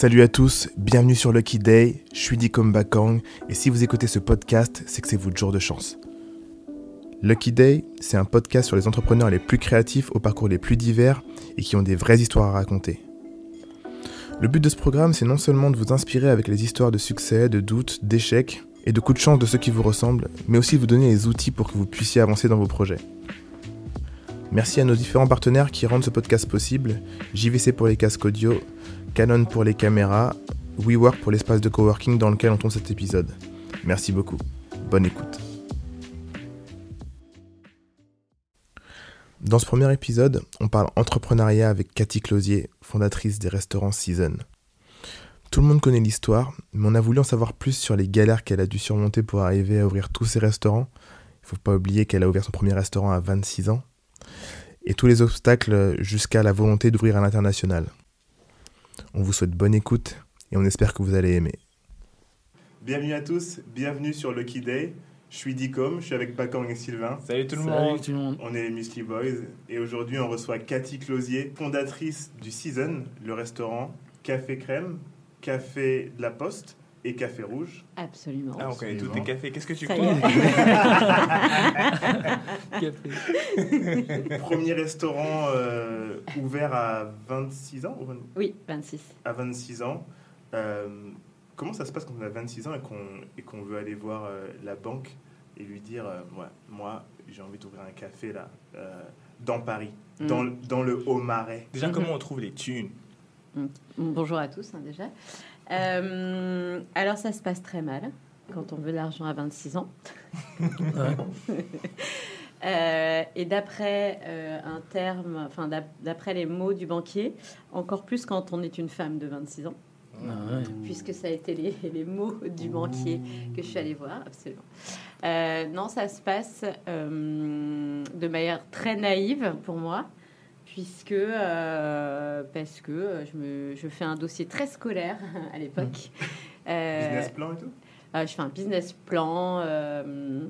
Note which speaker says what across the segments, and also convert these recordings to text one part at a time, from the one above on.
Speaker 1: Salut à tous, bienvenue sur Lucky Day, je suis Dikom Bakang et si vous écoutez ce podcast, c'est que c'est votre jour de chance. Lucky Day, c'est un podcast sur les entrepreneurs les plus créatifs aux parcours les plus divers et qui ont des vraies histoires à raconter. Le but de ce programme, c'est non seulement de vous inspirer avec les histoires de succès, de doutes, d'échecs et de coups de chance de ceux qui vous ressemblent, mais aussi de vous donner les outils pour que vous puissiez avancer dans vos projets. Merci à nos différents partenaires qui rendent ce podcast possible, JVC pour les casques audio, Canon pour les caméras, WeWork pour l'espace de coworking dans lequel on tourne cet épisode. Merci beaucoup. Bonne écoute. Dans ce premier épisode, on parle entrepreneuriat avec Cathy Closier, fondatrice des restaurants Season. Tout le monde connaît l'histoire, mais on a voulu en savoir plus sur les galères qu'elle a dû surmonter pour arriver à ouvrir tous ses restaurants. Il ne faut pas oublier qu'elle a ouvert son premier restaurant à 26 ans. Et tous les obstacles jusqu'à la volonté d'ouvrir à l'international. On vous souhaite bonne écoute et on espère que vous allez aimer. Bienvenue à tous, bienvenue sur Lucky Day. Je suis Dicom, je suis avec Bakang et Sylvain.
Speaker 2: Salut tout le,
Speaker 3: Salut
Speaker 2: monde.
Speaker 1: On est les Musky Boys et aujourd'hui on reçoit Cathy Closier, fondatrice du Season, le restaurant Café Crème, Café de la Poste et Café Rouge.
Speaker 3: Absolument.
Speaker 2: Ah, on connaît tous tes cafés. Qu'est-ce que tu connais
Speaker 1: Premier restaurant euh, ouvert à 26 ans
Speaker 3: Oui, 26.
Speaker 1: À 26 ans. Euh, comment ça se passe quand on a 26 ans et qu'on veut aller voir euh, la banque et lui dire euh, ouais, moi j'ai envie d'ouvrir un café là euh, dans Paris,
Speaker 3: Mm.
Speaker 1: dans, le- dans le Haut-Marais.
Speaker 2: Déjà, comment on trouve les thunes?
Speaker 3: Bonjour à tous hein, déjà. Euh, alors ça se passe très mal quand on veut de l'argent à 26 ans. Euh, et d'après euh, un terme, enfin d'ap- d'après les mots du banquier, encore plus quand on est une femme de 26 ans, puisque ça a été les, les mots du banquier que je suis allée voir, absolument. Euh, non, ça se passe euh, de manière très naïve pour moi, puisque euh, parce que je, me, je fais un dossier très scolaire à l'époque. Euh,
Speaker 1: Business plan et tout?
Speaker 3: euh, je fais un business plan. euh,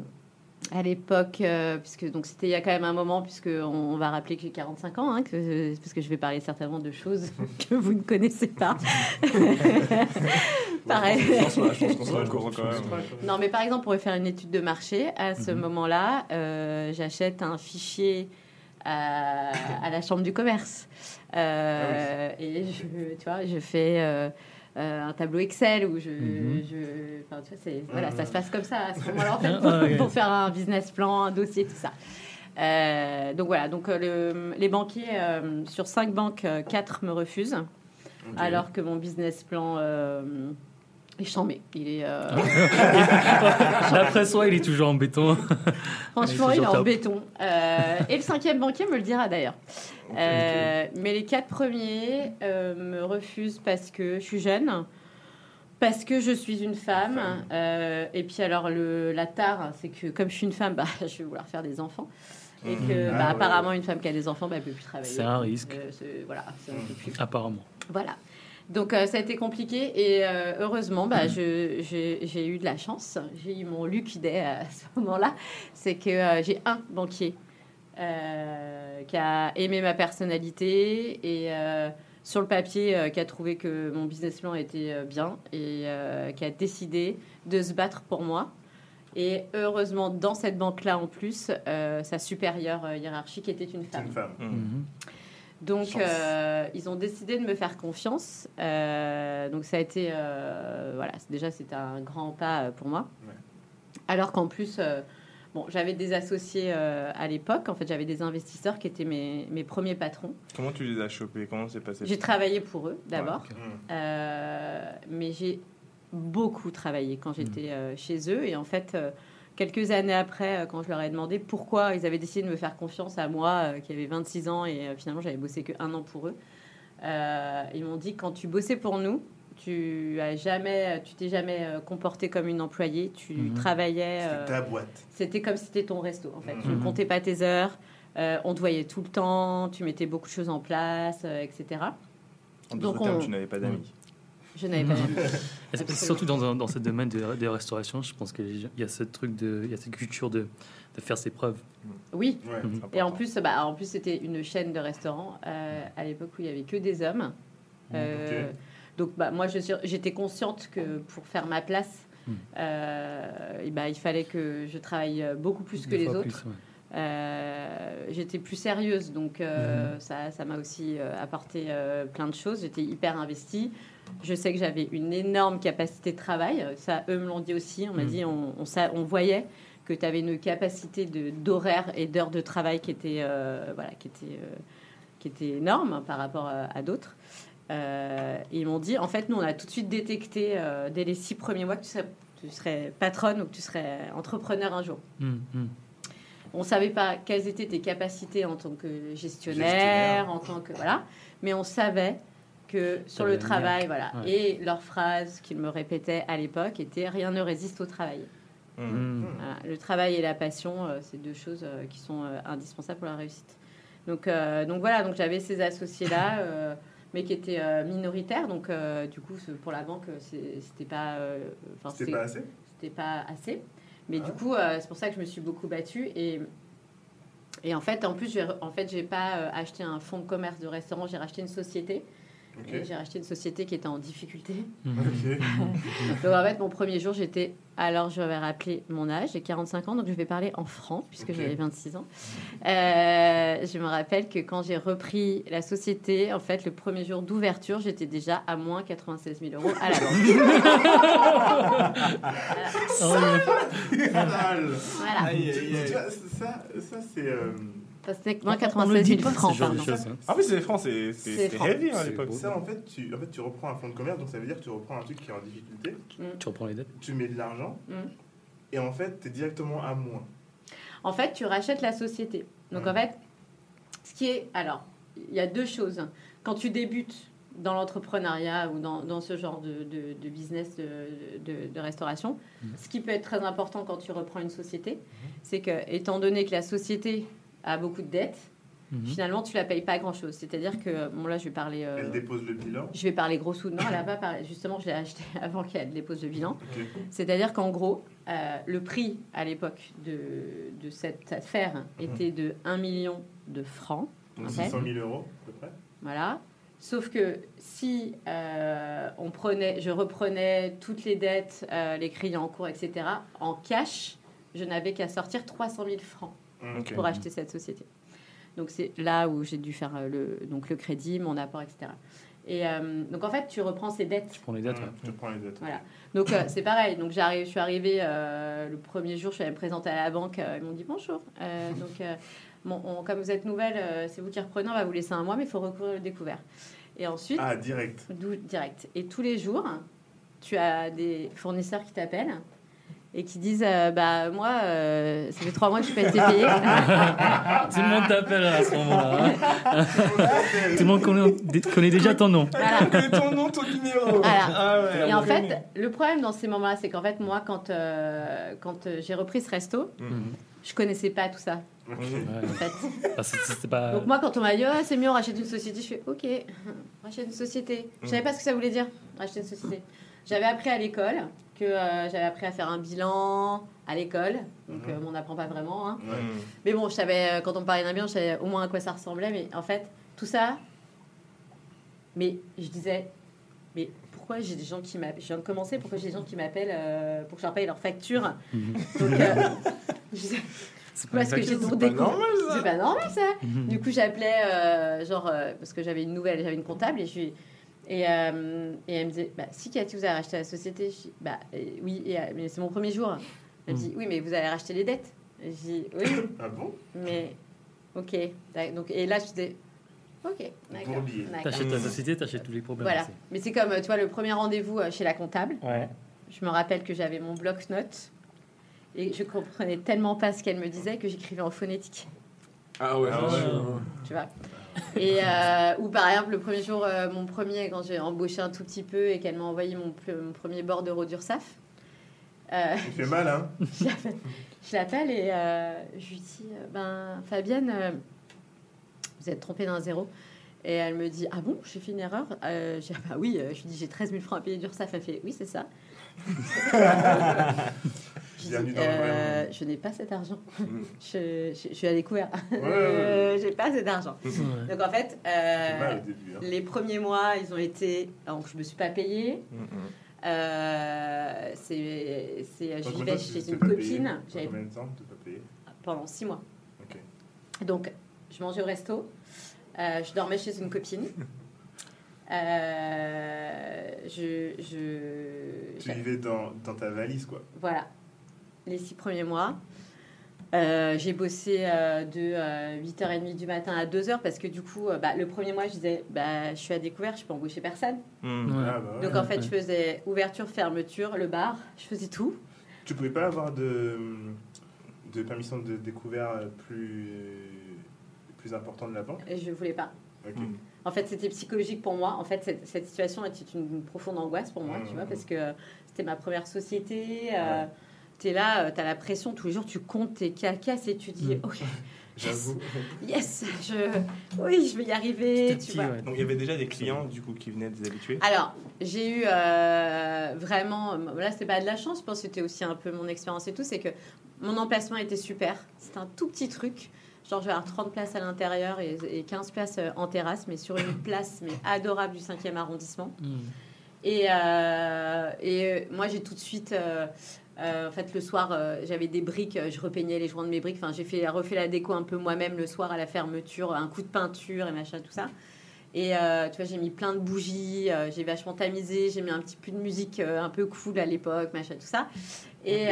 Speaker 3: à l'époque, euh, puisque donc c'était il y a quand même un moment, puisque on, on va rappeler que j'ai 45 ans, hein, que, parce que je vais parler certainement de choses que vous ne connaissez pas. Pareil.
Speaker 2: Je pense qu'on sera au courant quand même.
Speaker 3: Non, mais par exemple, pour faire une étude de marché, à ce
Speaker 1: Mhm.
Speaker 3: moment-là, euh, j'achète un fichier à, à la chambre du commerce. Euh, Et je, tu vois, je fais euh, euh, un tableau Excel où je. Je enfin, tu vois, c'est- voilà, ça se passe comme ça à ce moment-là, en fait,
Speaker 4: Ah,
Speaker 3: pour, faire un business plan, un dossier, tout ça. Euh, donc voilà, donc euh, le- les banquiers, euh, sur 5 banques, 4 me refusent, alors que mon business plan euh, est chambé. Il est. euh,
Speaker 4: D'après soi, il est toujours en béton.
Speaker 3: Franchement,
Speaker 4: Il est
Speaker 3: il en
Speaker 4: top.
Speaker 3: béton. Euh, et le cinquième banquier me le dira d'ailleurs. Euh, mais les quatre premiers euh, me refusent parce que je suis jeune, parce que je suis une femme. Et puis alors, le, la tare, c'est que comme je suis une femme, bah, je vais vouloir faire des enfants. Et
Speaker 1: Mhm.
Speaker 3: que
Speaker 1: Ah,
Speaker 3: bah, apparemment, une femme qui a des enfants, bah, elle peut plus travailler.
Speaker 4: C'est un risque.
Speaker 3: Euh, voilà, plus.
Speaker 4: Apparemment.
Speaker 3: Voilà. Donc euh, ça a été compliqué et euh, heureusement, bah, j'ai eu de la chance. J'ai eu mon lucky day à ce moment-là. C'est que euh, j'ai un banquier euh, qui a aimé ma personnalité et euh, sur le papier euh, qui a trouvé que mon business plan était euh, bien et euh, qui a décidé de se battre pour moi. Et heureusement, dans cette banque-là, en plus, euh, sa supérieure hiérarchique était une femme.
Speaker 1: une femme.
Speaker 2: Hmm.
Speaker 4: Mhm.
Speaker 3: Donc, euh, ils ont décidé de me faire confiance. Euh, donc, ça a été, euh, voilà, c'est- déjà, c'était un grand pas pour moi.
Speaker 1: Ouais.
Speaker 3: Alors qu'en plus, euh, bon, j'avais des associés euh, à l'époque. En fait, j'avais des investisseurs qui étaient mes, mes premiers patrons.
Speaker 2: Comment tu les as chopés? Comment c'est passé?
Speaker 3: J'ai travaillé pour eux d'abord. Euh, mais j'ai beaucoup travaillé quand j'étais euh, chez eux. Et en fait, euh, quelques années après, euh, quand je leur ai demandé pourquoi ils avaient décidé de me faire confiance à moi, euh, qui avait 26 ans, et euh, finalement, j'avais bossé que un an pour eux, euh, ils m'ont dit quand tu bossais pour nous, tu as jamais, tu t'es jamais comporté comme une employée, tu
Speaker 4: Mhm.
Speaker 3: travaillais. Euh,
Speaker 1: ta boîte.
Speaker 3: c'était comme si c'était ton resto, en fait. Tu ne
Speaker 4: Mhm.
Speaker 3: comptais pas tes heures, euh, on te voyait tout le temps, tu mettais beaucoup de choses en place, euh, etc.
Speaker 2: En
Speaker 3: Donc
Speaker 2: d'autres termes,
Speaker 3: on-
Speaker 2: tu n'avais pas d'amis.
Speaker 3: Je n'avais pas
Speaker 4: c'est- Surtout dans, dans ce domaine de, de restauration, je pense qu'il y a ce truc de, il y a cette culture de, de faire ses preuves.
Speaker 3: Oui,
Speaker 1: Ouais.
Speaker 4: Mhm.
Speaker 3: et en plus, bah, en plus c'était une chaîne de restaurants euh, à l'époque où il y avait que des hommes. Euh, Donc, bah, moi, j'étais consciente que pour faire ma place,
Speaker 4: Mm.
Speaker 3: euh, et bah, il fallait que je travaille beaucoup plus que
Speaker 4: Des
Speaker 3: les autres.
Speaker 4: plus, ouais.
Speaker 3: Euh, j'étais plus sérieuse, donc euh, ça, ça m'a aussi euh, apporté euh, plein de choses. J'étais hyper investie. Je sais que j'avais une énorme capacité de travail. Ça, eux me l'ont dit aussi. On m'a
Speaker 4: Mhm.
Speaker 3: dit, on, on, sa- on voyait que tu avais une capacité d'horaire et d'heures de travail qui était, euh, voilà, qui était, euh, qui était énorme hein, par rapport à, à d'autres. Euh, ils m'ont dit, en fait, nous, on a tout de suite détecté euh, dès les six premiers mois que tu serais, tu serais patronne ou que tu serais entrepreneur un jour.
Speaker 4: Mm, mm.
Speaker 3: On savait pas quelles étaient tes capacités en tant que gestionnaire,
Speaker 1: Gestionnaire.
Speaker 3: en tant que voilà, mais on savait que sur le travail, voilà.
Speaker 4: Ouais.
Speaker 3: Et leur phrase qu'ils me répétaient à l'époque était rien ne résiste au travail.
Speaker 1: Mm.
Speaker 4: Mm.
Speaker 3: Voilà. Le travail et la passion, euh, c'est deux choses euh, qui sont euh, indispensables pour la réussite. Donc, euh, donc voilà, donc j'avais ces associés-là, euh, mais qui étaient euh, minoritaires. Donc euh, du coup, pour la banque, c'était pas, euh,
Speaker 1: C'était pas assez?
Speaker 3: c'était pas assez. Mais
Speaker 1: Ah.
Speaker 3: du coup, euh, c'est pour ça que je me suis beaucoup battue. Et, et en fait, en plus, j'ai, en fait, j'ai pas acheté un fonds de commerce de restaurant, j'ai racheté une société. J'ai racheté une société qui était en difficulté.
Speaker 1: Ok.
Speaker 3: Donc en fait, mon premier jour, j'étais. Alors, je vais rappeler mon âge, j'ai 45 ans, donc je vais parler en francs, puisque
Speaker 1: Ok.
Speaker 3: j'avais 26 ans. Euh, je me rappelle que quand j'ai repris la société, en fait, le premier jour d'ouverture, j'étais déjà à moins 96 000 euros à la banque.
Speaker 1: Scandale.
Speaker 3: Voilà.
Speaker 1: Aïe, aïe, aïe. Tu vois, ça, ça c'est. euh,
Speaker 3: Enfin, C'était moins
Speaker 4: On- on ne
Speaker 3: 96
Speaker 4: dit
Speaker 3: 000
Speaker 4: pas
Speaker 3: francs,
Speaker 4: ce genre de
Speaker 3: pardon.
Speaker 4: choses, hein.
Speaker 1: Ah oui, c'est les francs, c'est heavy hein, à l'époque. Ça, en fait, tu, en fait, tu reprends un fonds de commerce, donc ça veut dire que tu reprends un truc qui est en difficulté,
Speaker 4: Tu reprends les dettes
Speaker 1: tu mets de l'argent,
Speaker 3: Mm.
Speaker 1: et en fait, tu es directement à moins.
Speaker 3: En fait, tu rachètes la société. Donc,
Speaker 1: Mm.
Speaker 3: en fait, ce qui est. Alors, il y a deux choses. Quand tu débutes dans l'entrepreneuriat ou dans, dans ce genre de, de- de business de, de- de restauration, ce qui peut être très important quand tu reprends une société, c'est que, étant donné que la société a beaucoup de dettes,
Speaker 4: Mhm.
Speaker 3: finalement, tu la payes pas grand-chose. C'est-à-dire que, bon, là, je vais parler. euh,
Speaker 1: Elle dépose le bilan.
Speaker 3: je vais parler gros sous. Non, elle a pas parlé. Justement, je l'ai acheté avant qu'elle dépose le bilan. C'est-à-dire qu'en gros, euh, le prix à l'époque de, de cette affaire était de 1 million de francs.
Speaker 1: Donc
Speaker 3: Ok.
Speaker 1: 600 000 euros, à peu près.
Speaker 3: Voilà. Sauf que si euh, on prenait, je reprenais toutes les dettes, euh, les crédits en cours, etc., en cash, je n'avais qu'à sortir 300 000 francs
Speaker 1: Ok.
Speaker 3: pour acheter cette société. Donc c'est là où j'ai dû faire euh, le, donc le crédit, mon apport, etc. Et euh, donc en fait, tu reprends ces dettes
Speaker 4: Tu prends les dettes. Ouais,
Speaker 1: Tu prends les dettes.
Speaker 3: Voilà. Donc euh, c'est pareil. Donc j'arrive, je suis arrivée euh, le premier jour, je suis allée me présenter à la banque. euh, ils m'ont dit bonjour. Euh, donc euh, bon, on- comme vous êtes nouvelle, euh, c'est vous qui reprenez. On va vous laisser un mois, mais il faut recourir le découvert. Et ensuite,
Speaker 1: Ah, direct.
Speaker 3: direct. Et tous les jours, tu as des fournisseurs qui t'appellent et qui disent euh, bah moi, euh, ça fait trois mois que je n'ai pas été payé.
Speaker 4: Tout le monde t'appelle à ce moment-là. hein. Tout le monde connaît, connaît déjà ton nom.
Speaker 3: Voilà.
Speaker 1: Que ton nom, ton numéro.
Speaker 3: Voilà.
Speaker 1: Ah ouais,
Speaker 3: Et en fait,
Speaker 1: connaît.
Speaker 3: le problème dans ces moments-là, c'est qu'en fait, moi, quand, euh, quand euh, j'ai repris ce resto,
Speaker 1: Mhm.
Speaker 3: je connaissais pas tout ça. En fait.
Speaker 4: Bah, pas.
Speaker 3: Donc moi, quand on m'a dit, Ah, c'est mieux, on rachète une société, je fais, ok, on rachète une société. Je savais pas ce que ça voulait dire, racheter une société. J'avais appris à l'école que euh, j'avais appris à faire un bilan à l'école, donc
Speaker 1: Mhm.
Speaker 3: euh, on n'apprend pas vraiment. hein.
Speaker 1: Ouais.
Speaker 3: Mais bon, je savais, euh, quand on me parlait d'un bilan, je savais au moins à quoi ça ressemblait, mais en fait, tout ça, mais je disais, mais pourquoi j'ai des gens qui m'appellent, je viens de commencer, pourquoi j'ai des gens qui m'appellent euh, pour que je leur paye leur facture?
Speaker 4: Mhm.
Speaker 3: Donc, euh, je disais,
Speaker 4: C'est
Speaker 3: parce que j'ai
Speaker 1: ça.
Speaker 3: C'est pas normal ça.
Speaker 4: Mhm.
Speaker 3: Du coup, j'appelais, euh, genre, euh, parce que j'avais une nouvelle, j'avais une comptable, et je lui. Et, euh, et elle me disait, bah, si Cathy, vous avez racheté la société, je dis, bah euh, oui, et, euh, mais c'est mon premier jour. Elle me dit, oui, mais vous avez racheté les dettes. Et je dis, oui,
Speaker 1: Ah bon?
Speaker 3: Mais ok. Donc, et là, je disais, ok, d'accord.
Speaker 4: T'achètes ta société, t'achètes tous les problèmes.
Speaker 3: Voilà.
Speaker 4: aussi.
Speaker 3: Mais c'est comme, tu vois, le premier rendez-vous chez la comptable.
Speaker 4: Ouais.
Speaker 3: Je me rappelle que j'avais mon bloc-notes et je comprenais tellement pas ce qu'elle me disait que j'écrivais en phonétique.
Speaker 1: Ah ouais.
Speaker 4: Ah ouais.
Speaker 3: tu vois? Et euh, ou par exemple, le premier jour, euh, mon premier, quand j'ai embauché un tout petit peu et qu'elle m'a envoyé mon, mon premier bordereau d'URSAF, euh,
Speaker 1: Il fait mal, hein
Speaker 3: je l'appelle- et euh, je lui dis Ben, Fabienne, vous êtes trompée d'un zéro. Et elle me dit Ah bon, j'ai fait une erreur? J'ai dit, Ah Bah oui, je lui dis J'ai 13 000 francs à payer d'URSAF. Elle fait Oui, c'est ça. Je dis,
Speaker 1: Bienvenue dans le vrai
Speaker 3: euh, je n'ai pas cet argent.
Speaker 1: Mm.
Speaker 3: je, je- je suis à découvert.
Speaker 1: Ouais, ouais,
Speaker 3: Euh, J'ai pas cet argent.
Speaker 4: Ouais.
Speaker 3: Donc en fait, euh,
Speaker 1: mal au début. hein.
Speaker 3: les premiers mois, ils ont été. Donc je me suis pas payée.
Speaker 1: Mm, mm.
Speaker 3: Euh, c'est, c'est,
Speaker 1: Pendant
Speaker 3: j'y
Speaker 1: combien de
Speaker 3: vais
Speaker 1: temps tu
Speaker 3: chez une copine.
Speaker 1: Pendant
Speaker 3: J'avais
Speaker 1: combien de temps tu t'es pas payé
Speaker 3: pendant six mois. Donc, je mangeais au resto, euh, je dormais chez une copine. Euh, je, je,
Speaker 1: Tu vivais dans, dans ta valise, quoi.
Speaker 3: voilà, les six premiers mois. Euh, j'ai bossé euh, de euh, 8h30 du matin à 2h parce que du coup, euh, bah, le premier mois, je disais, bah, je suis à découvert, je peux embaucher personne.
Speaker 4: Ouais.
Speaker 1: Ah, bah ouais.
Speaker 3: Donc en fait,
Speaker 4: ouais.
Speaker 3: je faisais ouverture, fermeture, le bar, je faisais tout.
Speaker 1: Tu pouvais pas avoir de, de permission de découvert plus, plus important de la banque?
Speaker 3: Je voulais pas.
Speaker 1: Ok.
Speaker 5: Mm.
Speaker 3: En fait, c'était psychologique pour moi. En fait, cette, cette situation était une profonde angoisse pour moi,
Speaker 1: Mmh,
Speaker 3: tu vois, parce que c'était ma première société. Euh,
Speaker 1: Ouais.
Speaker 3: Tu es là, tu as la pression, tous les jours, tu comptes tes cacasses et tu dis,
Speaker 4: Mmh.
Speaker 3: ok,
Speaker 1: J'avoue.
Speaker 3: yes, je, oui, je vais y arriver.
Speaker 4: Petit
Speaker 3: Tu vois.
Speaker 4: ouais.
Speaker 5: Donc il y avait déjà des clients du coup qui venaient des habitués?
Speaker 3: Alors, j'ai eu euh, vraiment, là, c'est pas de la chance, je pense que c'était aussi un peu mon expérience et tout, c'est que mon emplacement était super. C'était un tout petit truc. Genre, je vais avoir 30 places à l'intérieur et, et 15 places euh, en terrasse, mais sur une place mais adorable du 5e arrondissement.
Speaker 4: Mm.
Speaker 3: Et, euh, et euh, moi, j'ai tout de suite. euh, euh, en fait, le soir, euh, j'avais des briques, euh, je repeignais les joints de mes briques. Enfin, j'ai fait, refait la déco un peu moi-même le soir à la fermeture, un coup de peinture et machin, tout ça. Et euh, tu vois, j'ai mis plein de bougies, euh, j'ai vachement tamisé, j'ai mis un petit peu de musique euh, un peu cool à l'époque, machin, tout ça. Et,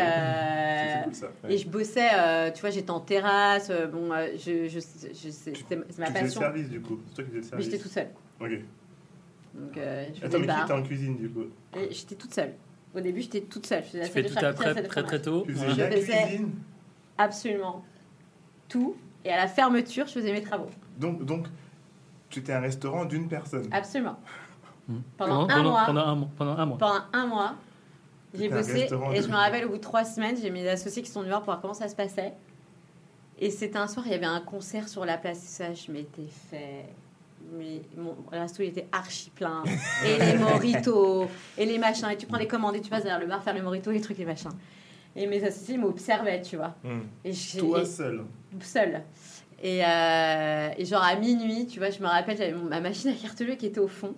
Speaker 1: cool, ça.
Speaker 3: et je bossais, tu vois, j'étais en terrasse. bon, je, je, je- c'est ma
Speaker 1: Tu faisais le
Speaker 3: passion.
Speaker 1: service, du coup. C'est toi qui faisais le
Speaker 3: Mais
Speaker 1: service.
Speaker 3: j'étais toute seule.
Speaker 1: Ok.
Speaker 3: Donc, je
Speaker 1: Attends, mais qui était en cuisine, du coup?
Speaker 3: J'étais toute seule. Au début, j'étais toute seule. Je faisais
Speaker 4: Tu fais tout après, très très tôt.
Speaker 1: Tu faisais
Speaker 4: Ouais.
Speaker 1: la
Speaker 3: Je faisais-
Speaker 1: cuisine
Speaker 3: Absolument tout. Et à la fermeture, je faisais mes travaux.
Speaker 1: donc, donc, tu étais un restaurant d'une personne.
Speaker 3: Absolument.
Speaker 4: Mm.
Speaker 3: Pendant un
Speaker 4: pendant,
Speaker 3: mois.
Speaker 4: Pendant un mois. Pendant un mois.
Speaker 3: Pendant un mois, j'ai bossé. Et je me rappelle, au bout de trois semaines, j'ai mes associés qui sont venus voir pour voir comment ça se passait. Et c'était un soir, il y avait un concert sur la place. Ça, je m'étais fait. Mais mon resto, il était archi plein. Et les moritos, et les machins. Et tu prends les commandes et tu passes derrière le bar faire les moritos, les trucs, les machins. Et mes associés m'observaient, tu vois.
Speaker 5: Hmm.
Speaker 3: Et
Speaker 1: Toi
Speaker 3: et-
Speaker 1: seul.
Speaker 3: seule. Et, euh, et genre à minuit, tu vois, je me rappelle, j'avais ma machine à carte bleue qui était au fond.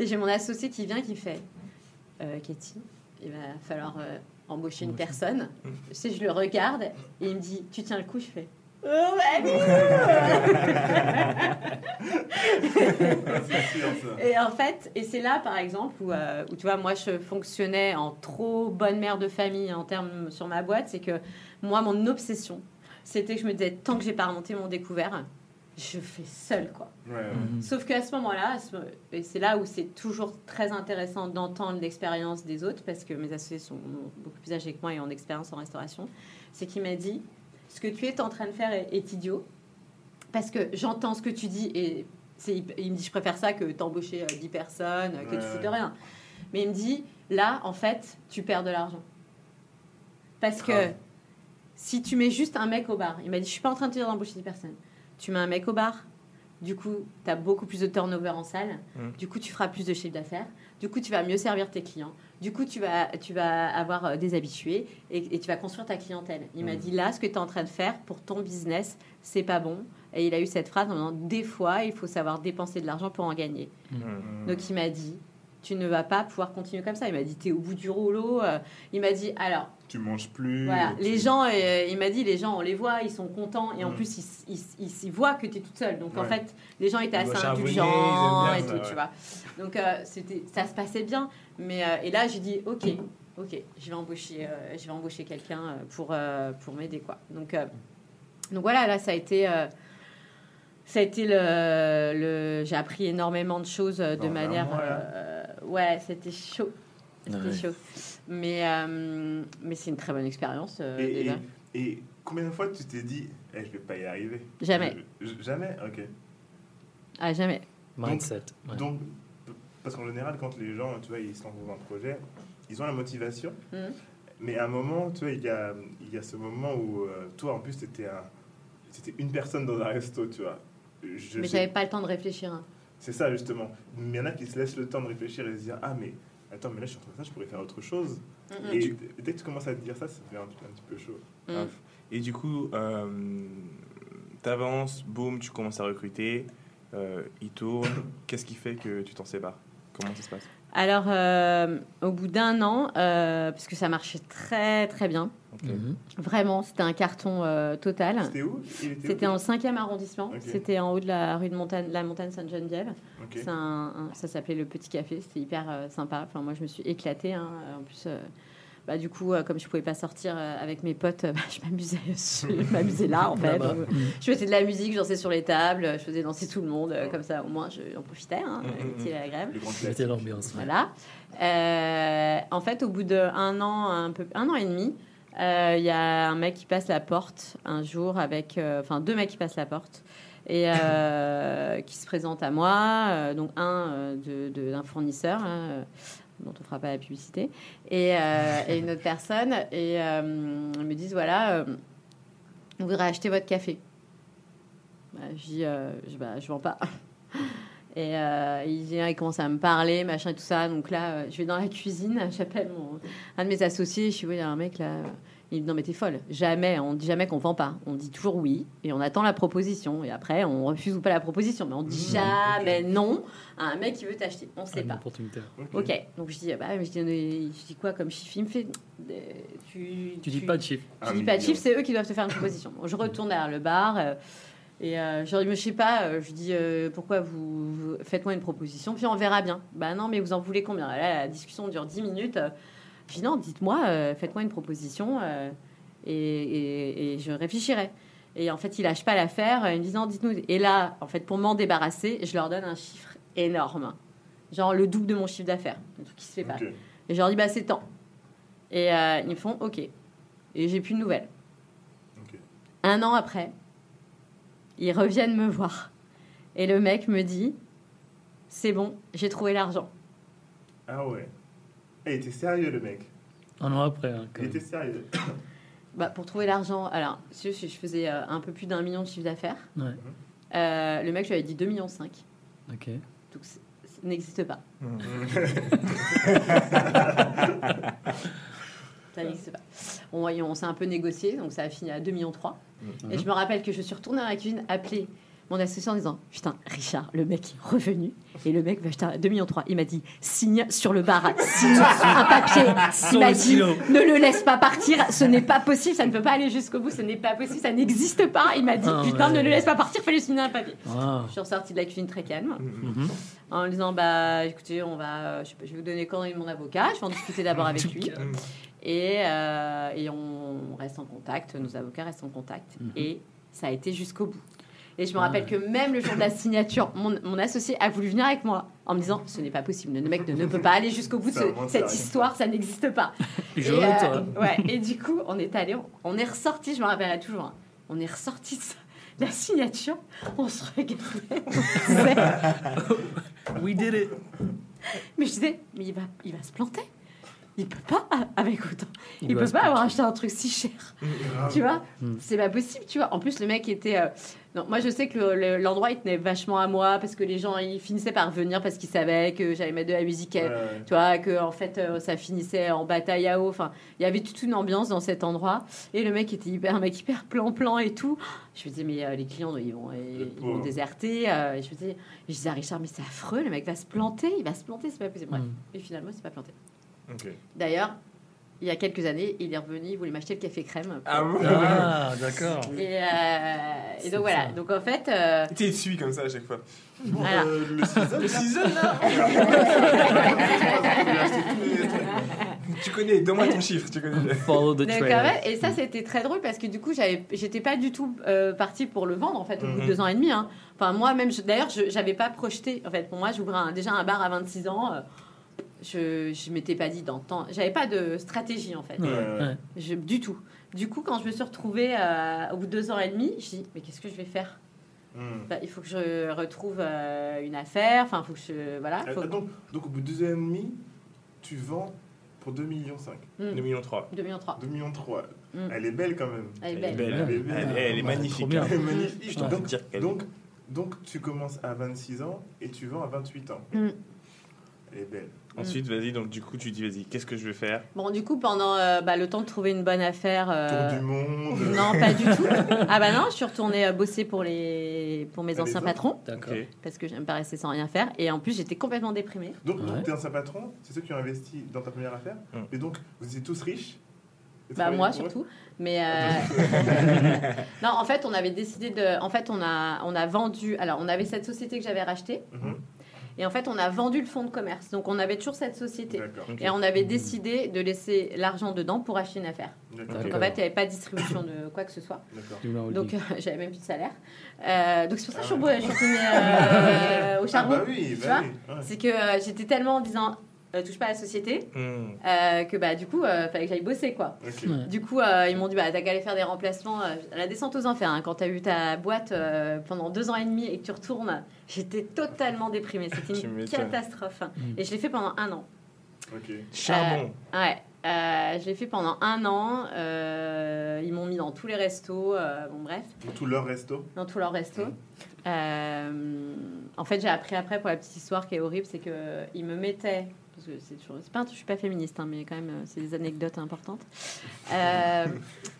Speaker 3: Et j'ai mon associé qui vient, qui fait euh, Katie, il va falloir euh, embaucher une
Speaker 4: Embaucher.
Speaker 3: personne.
Speaker 1: Mmh.
Speaker 3: Tu sais, je le regarde et il me dit Tu tiens le coup Je fais Oh. Et en fait, et c'est là par exemple où, euh, où tu vois, moi je fonctionnais en trop bonne mère de famille en termes sur ma boîte, c'est que moi mon obsession, c'était que je me disais tant que j'ai pas remonté mon découvert, je fais seule quoi.
Speaker 1: Ouais, ouais.
Speaker 4: Mhm.
Speaker 3: Sauf qu'à ce moment-là, et c'est là où c'est toujours très intéressant d'entendre l'expérience des autres, parce que mes associés sont beaucoup plus âgés que moi et ont d'expérience en restauration, c'est qu'il m'a dit, ce que tu es en train de faire est, est idiot, parce que j'entends ce que tu dis, et c'est, il me dit, je préfère ça que t'embaucher euh, 10 personnes, euh, que
Speaker 1: Ouais,
Speaker 3: tu foutes
Speaker 1: ouais.
Speaker 3: rien. Mais il me dit, là, en fait, tu perds de l'argent. Parce que si tu mets juste un mec au bar, il m'a dit, je suis pas en train de te dire d'embaucher 10 personnes. Tu mets un mec au bar, du coup, tu as beaucoup plus de turnover en salle.
Speaker 5: Mm.
Speaker 3: Du coup, tu feras plus de chiffre d'affaires. Du coup, tu vas mieux servir tes clients. Du coup, tu vas, tu vas avoir euh, des habitués et, et tu vas construire ta clientèle. Il m'a
Speaker 5: Mm.
Speaker 3: dit là, ce que tu es en train de faire pour ton business, c'est pas bon. Et il a eu cette phrase en disant des fois, il faut savoir dépenser de l'argent pour en gagner.
Speaker 1: Hmm.
Speaker 3: Donc, il m'a dit tu ne vas pas pouvoir continuer comme ça. Il m'a dit tu es au bout du rouleau. Euh, Il m'a dit alors,
Speaker 1: Tu manges plus.
Speaker 3: voilà,
Speaker 1: tu-
Speaker 3: les gens, euh, il m'a dit, les gens, on les voit, ils sont contents, et en plus, ils, ils, ils, ils voient que tu es toute seule. Donc, en fait, les gens étaient assez indulgents et tout, tu vois. Donc, euh, c'était, ça se passait bien. Mais, euh, et là, j'ai dit, OK, OK, je vais embaucher, euh, je vais embaucher quelqu'un pour, euh, pour m'aider, quoi. Donc, euh, donc, voilà, là, ça a été... euh, ça a été le, le- j'ai appris énormément de choses de
Speaker 1: Dans
Speaker 3: manière euh, ouais c'était chaud c'était
Speaker 4: Ouais.
Speaker 3: chaud mais euh, mais c'est une très bonne expérience euh,
Speaker 1: Et,
Speaker 3: déjà.
Speaker 1: et, et combien de fois tu t'es dit, eh, je vais pas y arriver?
Speaker 3: Jamais.
Speaker 1: Je- je- jamais? Ok.
Speaker 3: Ah, jamais.
Speaker 4: Mindset. ouais.
Speaker 1: Donc, parce qu'en général, quand les gens, tu vois, ils se lancent dans un projet, ils ont la motivation.
Speaker 3: Mhm.
Speaker 1: Mais à un moment, tu vois, il y a, il y a ce moment où euh, toi, en plus, c'était un, c'était une personne dans un resto, tu vois. Je
Speaker 3: mais j'avais pas le temps de réfléchir. hein.
Speaker 1: C'est ça, justement. Mais il y en a qui se laissent le temps de réfléchir et se dire, ah, mais Attends, mais là, je suis en train de ça, je pourrais faire autre chose.
Speaker 3: Mm.
Speaker 1: Et dès que tu commences à te dire ça, ça fait un, petit- un petit peu chaud.
Speaker 3: Mm.
Speaker 2: Et du coup, euh, t'avances, boum, tu commences à recruter, euh, il tourne. Qu'est-ce qui fait que tu t'en sépares? Comment ça se passe?
Speaker 3: Alors, euh, au bout d'un an, euh, parce que ça marchait très très bien.
Speaker 4: Mhm.
Speaker 3: vraiment, c'était un carton euh, total.
Speaker 1: C'était où?
Speaker 3: C'était en 5e arrondissement, c'était en haut de la rue de montagne, la montagne Sainte-Geneviève. Un- un- ça s'appelait le Petit Café, c'était hyper euh, sympa. Enfin, moi, je me suis éclatée. hein. En plus, euh, bah, du coup, euh, comme je pouvais pas sortir euh, avec mes potes, euh, bah, je m'amusais, je m'amusais là en fait. Donc,
Speaker 4: Mhm.
Speaker 3: je faisais de la musique, je dansais sur les tables, je faisais danser tout le monde. euh, comme ça, au moins, je- j'en profitais. Hein, et agréable.
Speaker 1: Le grand
Speaker 4: C'était l'ambiance. ouais.
Speaker 3: Voilà. Euh, en fait, au bout d'un an, un, peu, un an et demi, euh, il y a un mec qui passe la porte un jour avec. euh, Enfin, deux mecs qui passent la porte et euh, qui se présentent à moi. euh, donc, un euh, de- de- d'un fournisseur. hein, euh, dont on fera pas la publicité, et, euh, une autre personne, et euh, me disent voilà, euh, on voudrait acheter votre café. Bah, je dis, je, bah, je vends pas. Et il vient, il commence à me parler, machin et tout ça. Donc là, je vais dans la cuisine, j'appelle un de mes associés. Je suis, oui, il y a un mec là. Il me dit, non, mais t'es folle. Jamais, on dit jamais qu'on vend pas. On dit toujours oui et on attend la proposition. Et après, on refuse ou pas la proposition. Mais on dit
Speaker 1: Mmh,
Speaker 3: jamais non à un mec qui veut t'acheter. On sait pas.
Speaker 4: opportunité.
Speaker 3: Ok, donc je dis, ah bah, je dis, mais je dis quoi comme chiffre? Il me fait, euh, tu,
Speaker 4: Tu dis pas de chiffre.
Speaker 3: tu
Speaker 1: Un
Speaker 3: dis pas de chiffre, c'est eux qui doivent te faire une proposition. Bon, je retourne derrière le bar euh, et euh, je je sais pas, euh, je dis, euh, pourquoi vous, vous- faites-moi une proposition, puis on verra bien. Bah non, mais vous en voulez combien? Là, la discussion dure 10 minutes. Euh, Je dis, non, dites-moi, euh, faites-moi une proposition euh, et, et- et je réfléchirai. Et en fait, ils lâchent pas l'affaire, ils me disent, non, dites-nous. Et là, en fait, pour m'en débarrasser, je leur donne un chiffre énorme. Genre le double de mon chiffre d'affaires. Un truc qui se fait pas. Et je leur dis, bah c'est temps. Et euh, ils me font, ok. Et j'ai plus de nouvelles. Un an après, ils reviennent me voir. Et le mec me dit, c'est bon, j'ai trouvé l'argent.
Speaker 1: Ah ouais. Eh, il était sérieux, le mec.
Speaker 4: Un an après. hein, quand
Speaker 1: Il était sérieux.
Speaker 3: Bah, pour trouver l'argent, alors, si je je faisais euh, un peu plus d'un million de chiffre d'affaires.
Speaker 4: Ouais.
Speaker 3: Euh, le mec, je lui avais dit 2,5 millions.
Speaker 4: Ok.
Speaker 3: Donc, c'est- ça n'existe pas. Ça n'existe pas. On, on s'est un peu négocié, donc ça a fini à 2,3 millions. Et je me rappelle que je suis retournée dans la cuisine, appeler mon associé en disant Putain, Richard, le mec est revenu et le mec va acheter à 2,3 millions. Il m'a dit Signe sur le bar, signe un papier. Il m'a dit. Ne le laisse pas partir, ce n'est pas possible, ça ne peut pas aller jusqu'au bout, ce n'est pas possible, ça n'existe pas. Il m'a dit
Speaker 4: Ah
Speaker 3: Putain, ne le laisse pas partir, fais-lui signer un papier. Je suis ressortie de la cuisine très calme
Speaker 4: Mhm.
Speaker 3: en lui disant Bah écoutez, on va, euh, je, sais pas, je vais vous donner de mon avocat, je vais en discuter d'abord avec lui. Et, euh, et on reste en contact, nos avocats restent en contact.
Speaker 4: Mhm.
Speaker 3: Et ça a été jusqu'au bout. Et je me
Speaker 4: Ah.
Speaker 3: rappelle que même le jour de la signature, mon, mon associé a voulu venir avec moi en me disant Ce n'est pas possible, le mec ne, ne peut pas aller jusqu'au bout de ce- cette histoire, ça n'existe pas. Et, euh, ouais, et du coup, on est allé, on, on est ressorti, je me rappelle toujours, hein, on est ressorti de ça- la signature, on se regardait, on se disait,
Speaker 4: We did it.
Speaker 3: mais je disais, mais il va, il va se planter. Il peut pas avec autant. Il, peut pas avoir acheté un truc si cher.
Speaker 1: Grave.
Speaker 3: Tu vois,
Speaker 4: Mm.
Speaker 3: c'est pas possible, tu vois. En plus, le mec était. euh, Non, moi, je sais que le- le- l'endroit, il tenait vachement à moi parce que les gens, ils finissaient par venir parce qu'ils savaient que j'allais mettre de la musique.
Speaker 1: Ouais,
Speaker 3: euh,
Speaker 1: ouais.
Speaker 3: Tu vois, que en fait, euh, ça finissait en bataille à eau. Enfin, il y avait toute une ambiance dans cet endroit. Et le mec était hyper, un mec hyper plan-plan et tout. Je me disais, mais euh, les clients, ils vont, ils, ils vont déserter. euh, je me disais, je disais à Richard, mais c'est affreux, le mec va se planter, il va se planter, c'est pas possible. Bref.
Speaker 4: Mm.
Speaker 3: Et finalement, il s'est pas planté.
Speaker 1: Ok.
Speaker 3: D'ailleurs, il y a quelques années, il est revenu, il voulait m'acheter le café crème.
Speaker 2: Ah bon
Speaker 4: Ah, d'accord.
Speaker 3: Et, euh, et donc voilà,
Speaker 4: ça.
Speaker 3: donc en fait, euh,
Speaker 2: Tu sais, suit comme ça à chaque fois.
Speaker 3: Voilà.
Speaker 1: Euh, le season,
Speaker 2: Le season là Tu connais, donne-moi ton chiffre, tu connais.
Speaker 4: Follow the trail.
Speaker 3: et ça c'était très drôle parce que du coup j'étais pas du tout euh, partie pour le vendre en fait au bout de
Speaker 2: Mhm.
Speaker 3: deux ans et demi. hein. Enfin moi même, d'ailleurs je, j'avais pas projeté. En fait pour moi j'ouvrais un- déjà un bar à 26 ans. Euh, je, je m'étais pas dit dans temps, j'avais pas de stratégie en fait,
Speaker 4: Ouais,
Speaker 1: Ouais.
Speaker 4: ouais.
Speaker 3: Je- du tout. Du coup quand je me suis retrouvée euh, au bout de deux ans et demi, je dis mais qu'est-ce que je vais faire?
Speaker 1: Hmm.
Speaker 3: Bah, Il faut que je retrouve euh, une affaire. Enfin faut que je voilà.
Speaker 1: Ah,
Speaker 3: Faut...
Speaker 1: donc, donc, au bout de deux ans et demi, tu vends pour 2 millions 5.
Speaker 3: Mm.
Speaker 2: 2 millions 3.
Speaker 3: 2 millions 3.
Speaker 1: 2 millions 3.
Speaker 3: Mm.
Speaker 1: Elle est belle quand même.
Speaker 3: Elle est
Speaker 2: Elle est
Speaker 3: belle.
Speaker 2: belle.
Speaker 1: Elle est belle.
Speaker 2: Elle, elle est magnifique.
Speaker 1: Elle est magnifique.
Speaker 2: Je t'en
Speaker 1: donc,
Speaker 2: dire qu'elle est-
Speaker 1: donc, donc, tu commences à 26 ans et tu vends à 28 ans.
Speaker 3: Mm.
Speaker 1: Est belle.
Speaker 2: Ensuite, vas-y, donc du coup, tu dis, vas-y, qu'est-ce que je vais faire?
Speaker 3: Bon, du coup, pendant euh, bah, le temps de trouver une bonne affaire. euh,
Speaker 1: Tour du monde.
Speaker 3: Non, pas du tout. Ah bah non, je suis retournée euh, bosser pour, les... pour mes
Speaker 1: Ah, les
Speaker 3: anciens patrons,
Speaker 4: D'accord.
Speaker 3: Parce que j'aime pas rester sans rien faire. Et en plus, j'étais complètement déprimée.
Speaker 1: Donc,
Speaker 4: Ouais.
Speaker 1: donc t'es un patron, c'est ceux qui ont investi dans ta première affaire.
Speaker 2: Mm.
Speaker 1: Et donc, vous étiez tous riches.
Speaker 3: Bah moi surtout. Mais euh, non, en fait, on avait décidé de. En fait, on a, on a vendu. Alors, on avait cette société que j'avais rachetée.
Speaker 1: Mhm.
Speaker 3: Et en fait, on a vendu le fonds de commerce. Donc, on avait toujours cette société. Et on avait décidé de laisser l'argent dedans pour acheter une affaire. Donc, en fait, il n'y avait pas de distribution de quoi que ce soit. Donc, euh, j'avais même plus de salaire. Euh, donc, c'est pour ça que je suis, au- je suis euh, au
Speaker 1: Ah
Speaker 3: charbon.
Speaker 1: bah oui,
Speaker 3: Tu
Speaker 1: bah
Speaker 3: vois
Speaker 1: oui. ouais.
Speaker 3: C'est que euh, j'étais tellement en disant euh, touche pas à la société
Speaker 2: Hmm.
Speaker 3: euh, que bah, du coup, euh, fallait que j'aille bosser quoi.
Speaker 4: Ouais.
Speaker 3: Du coup, euh, ils m'ont dit, bah, t'as qu'à aller faire des remplacements. euh, à la descente aux enfers, hein, quand t'as eu ta boîte euh, pendant deux ans et demi et que tu retournes, j'étais totalement déprimée. C'était une catastrophe.
Speaker 4: Mm.
Speaker 3: Et je l'ai fait pendant un an.
Speaker 1: Ok.
Speaker 2: Charbon.
Speaker 3: Ouais, euh, je l'ai fait pendant un an. euh, ils m'ont mis dans tous les restos. euh, bon, bref,
Speaker 1: Dans tout leur resto.
Speaker 3: dans tous leurs restos. Euh, en fait, j'ai appris après pour la petite histoire qui est horrible, c'est que ils me mettaient. Parce que c'est toujours, c'est pas, un truc- je suis pas féministe, hein, mais quand même, euh, c'est des anecdotes importantes. Euh,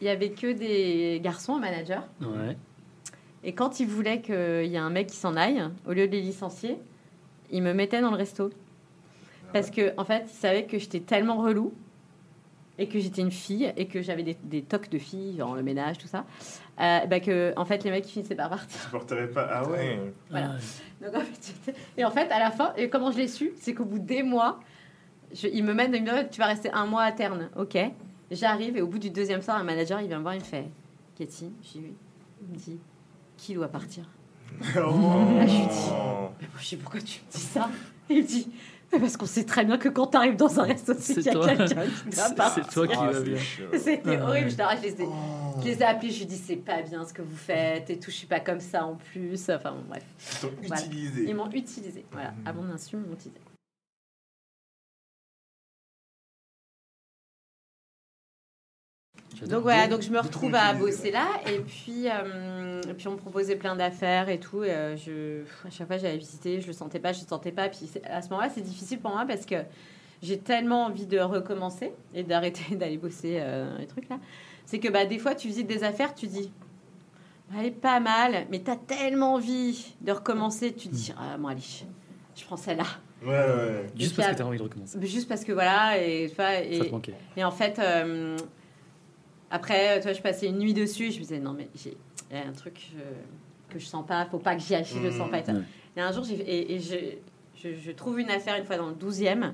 Speaker 3: Il y avait que des garçons en manager,
Speaker 4: Ouais.
Speaker 3: et quand ils voulaient qu'il y ait un mec qui s'en aille, au lieu de les licencier, ils me mettaient dans le resto. Parce que, en fait, ils savaient que j'étais tellement relou et que j'étais une fille et que j'avais des, des tocs de filles, genre le ménage, tout ça, euh, bah que, en fait, les mecs ils finissaient par partir.
Speaker 1: Je porterais pas. Ah ouais.
Speaker 3: Voilà. Donc, en fait, j'étais- et en fait, à la fin, et comment je l'ai su, c'est qu'au bout des mois, je, ils me mettent, ils me disent, tu vas rester un mois à Terne, ok. J'arrive et au bout du deuxième soir, un manager, il vient me voir, il me fait, Cathy, j'ai oui. Il me dit, qui doit partir?
Speaker 1: Oh.
Speaker 3: Là, je lui dis, Mais moi, je sais pourquoi tu me dis ça. Il me dit, parce qu'on sait très bien que quand tu arrives dans un resto, c'est qu'il y a
Speaker 4: toi.
Speaker 3: quelqu'un qui doit
Speaker 4: C'est toi qui
Speaker 2: Ah,
Speaker 4: va bien.
Speaker 2: chaud.
Speaker 3: C'était
Speaker 4: Ah,
Speaker 3: horrible.
Speaker 4: ouais.
Speaker 3: Je, les ai, je les ai appelés, je lui ai dit, c'est pas bien ce que vous faites et tout, je suis pas comme ça en plus. Enfin, bon, bref.
Speaker 1: Ils sont
Speaker 3: Voilà.
Speaker 1: utilisés.
Speaker 3: Ils m'ont utilisé. Voilà, à mon insu, ils m'ont utilisé. Donc voilà, donc je me retrouve à bosser là et puis, euh, et puis on me proposait plein d'affaires et tout. Et, euh, je, à chaque fois j'allais visiter, je le sentais pas, je le sentais pas. Puis à ce moment-là, c'est difficile pour moi parce que j'ai tellement envie de recommencer et d'arrêter d'aller bosser euh, les trucs là. C'est que bah, des fois tu visites des affaires, tu dis, elle est pas mal, mais tu as tellement envie de recommencer, tu dis, ah bon allez, je prends celle-là.
Speaker 1: Ouais, ouais.
Speaker 4: Juste parce que t'as envie de recommencer.
Speaker 3: Juste parce que voilà, et, et,
Speaker 4: Ça te manquait.
Speaker 3: et en fait, euh, après, tu vois, je passais une nuit dessus je me disais, non, mais j'ai- il y a un truc euh, que je sens pas, faut pas que j'y aille, je le sens pas. Et, un jour, et, et je, je, je trouve une affaire une fois dans le 12e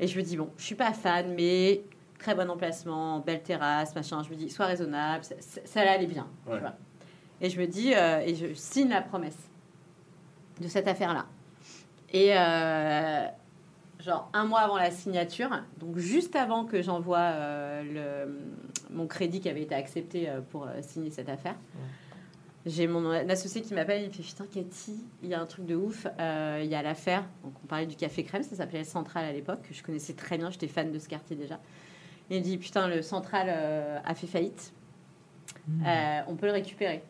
Speaker 3: et je me dis, bon, je suis pas fan, mais très bon emplacement, belle terrasse, machin. Je me dis, sois raisonnable, ça, ça, ça allait bien. tu
Speaker 1: Ouais.
Speaker 3: vois. Et je me dis, euh, et je signe la promesse de cette affaire-là. Et euh, genre un mois avant la signature, donc juste avant que j'envoie euh, le, mon crédit qui avait été accepté euh, pour euh, signer cette affaire, j'ai mon associé qui m'appelle, il me fait Putain, Cathy, il y a un truc de ouf, euh, il y a l'affaire. Donc on parlait du Café Crème, ça s'appelait le Central à l'époque, que je connaissais très bien, j'étais fan de ce quartier déjà. Il me dit Putain, le Central euh, a fait faillite, Euh, on peut le récupérer.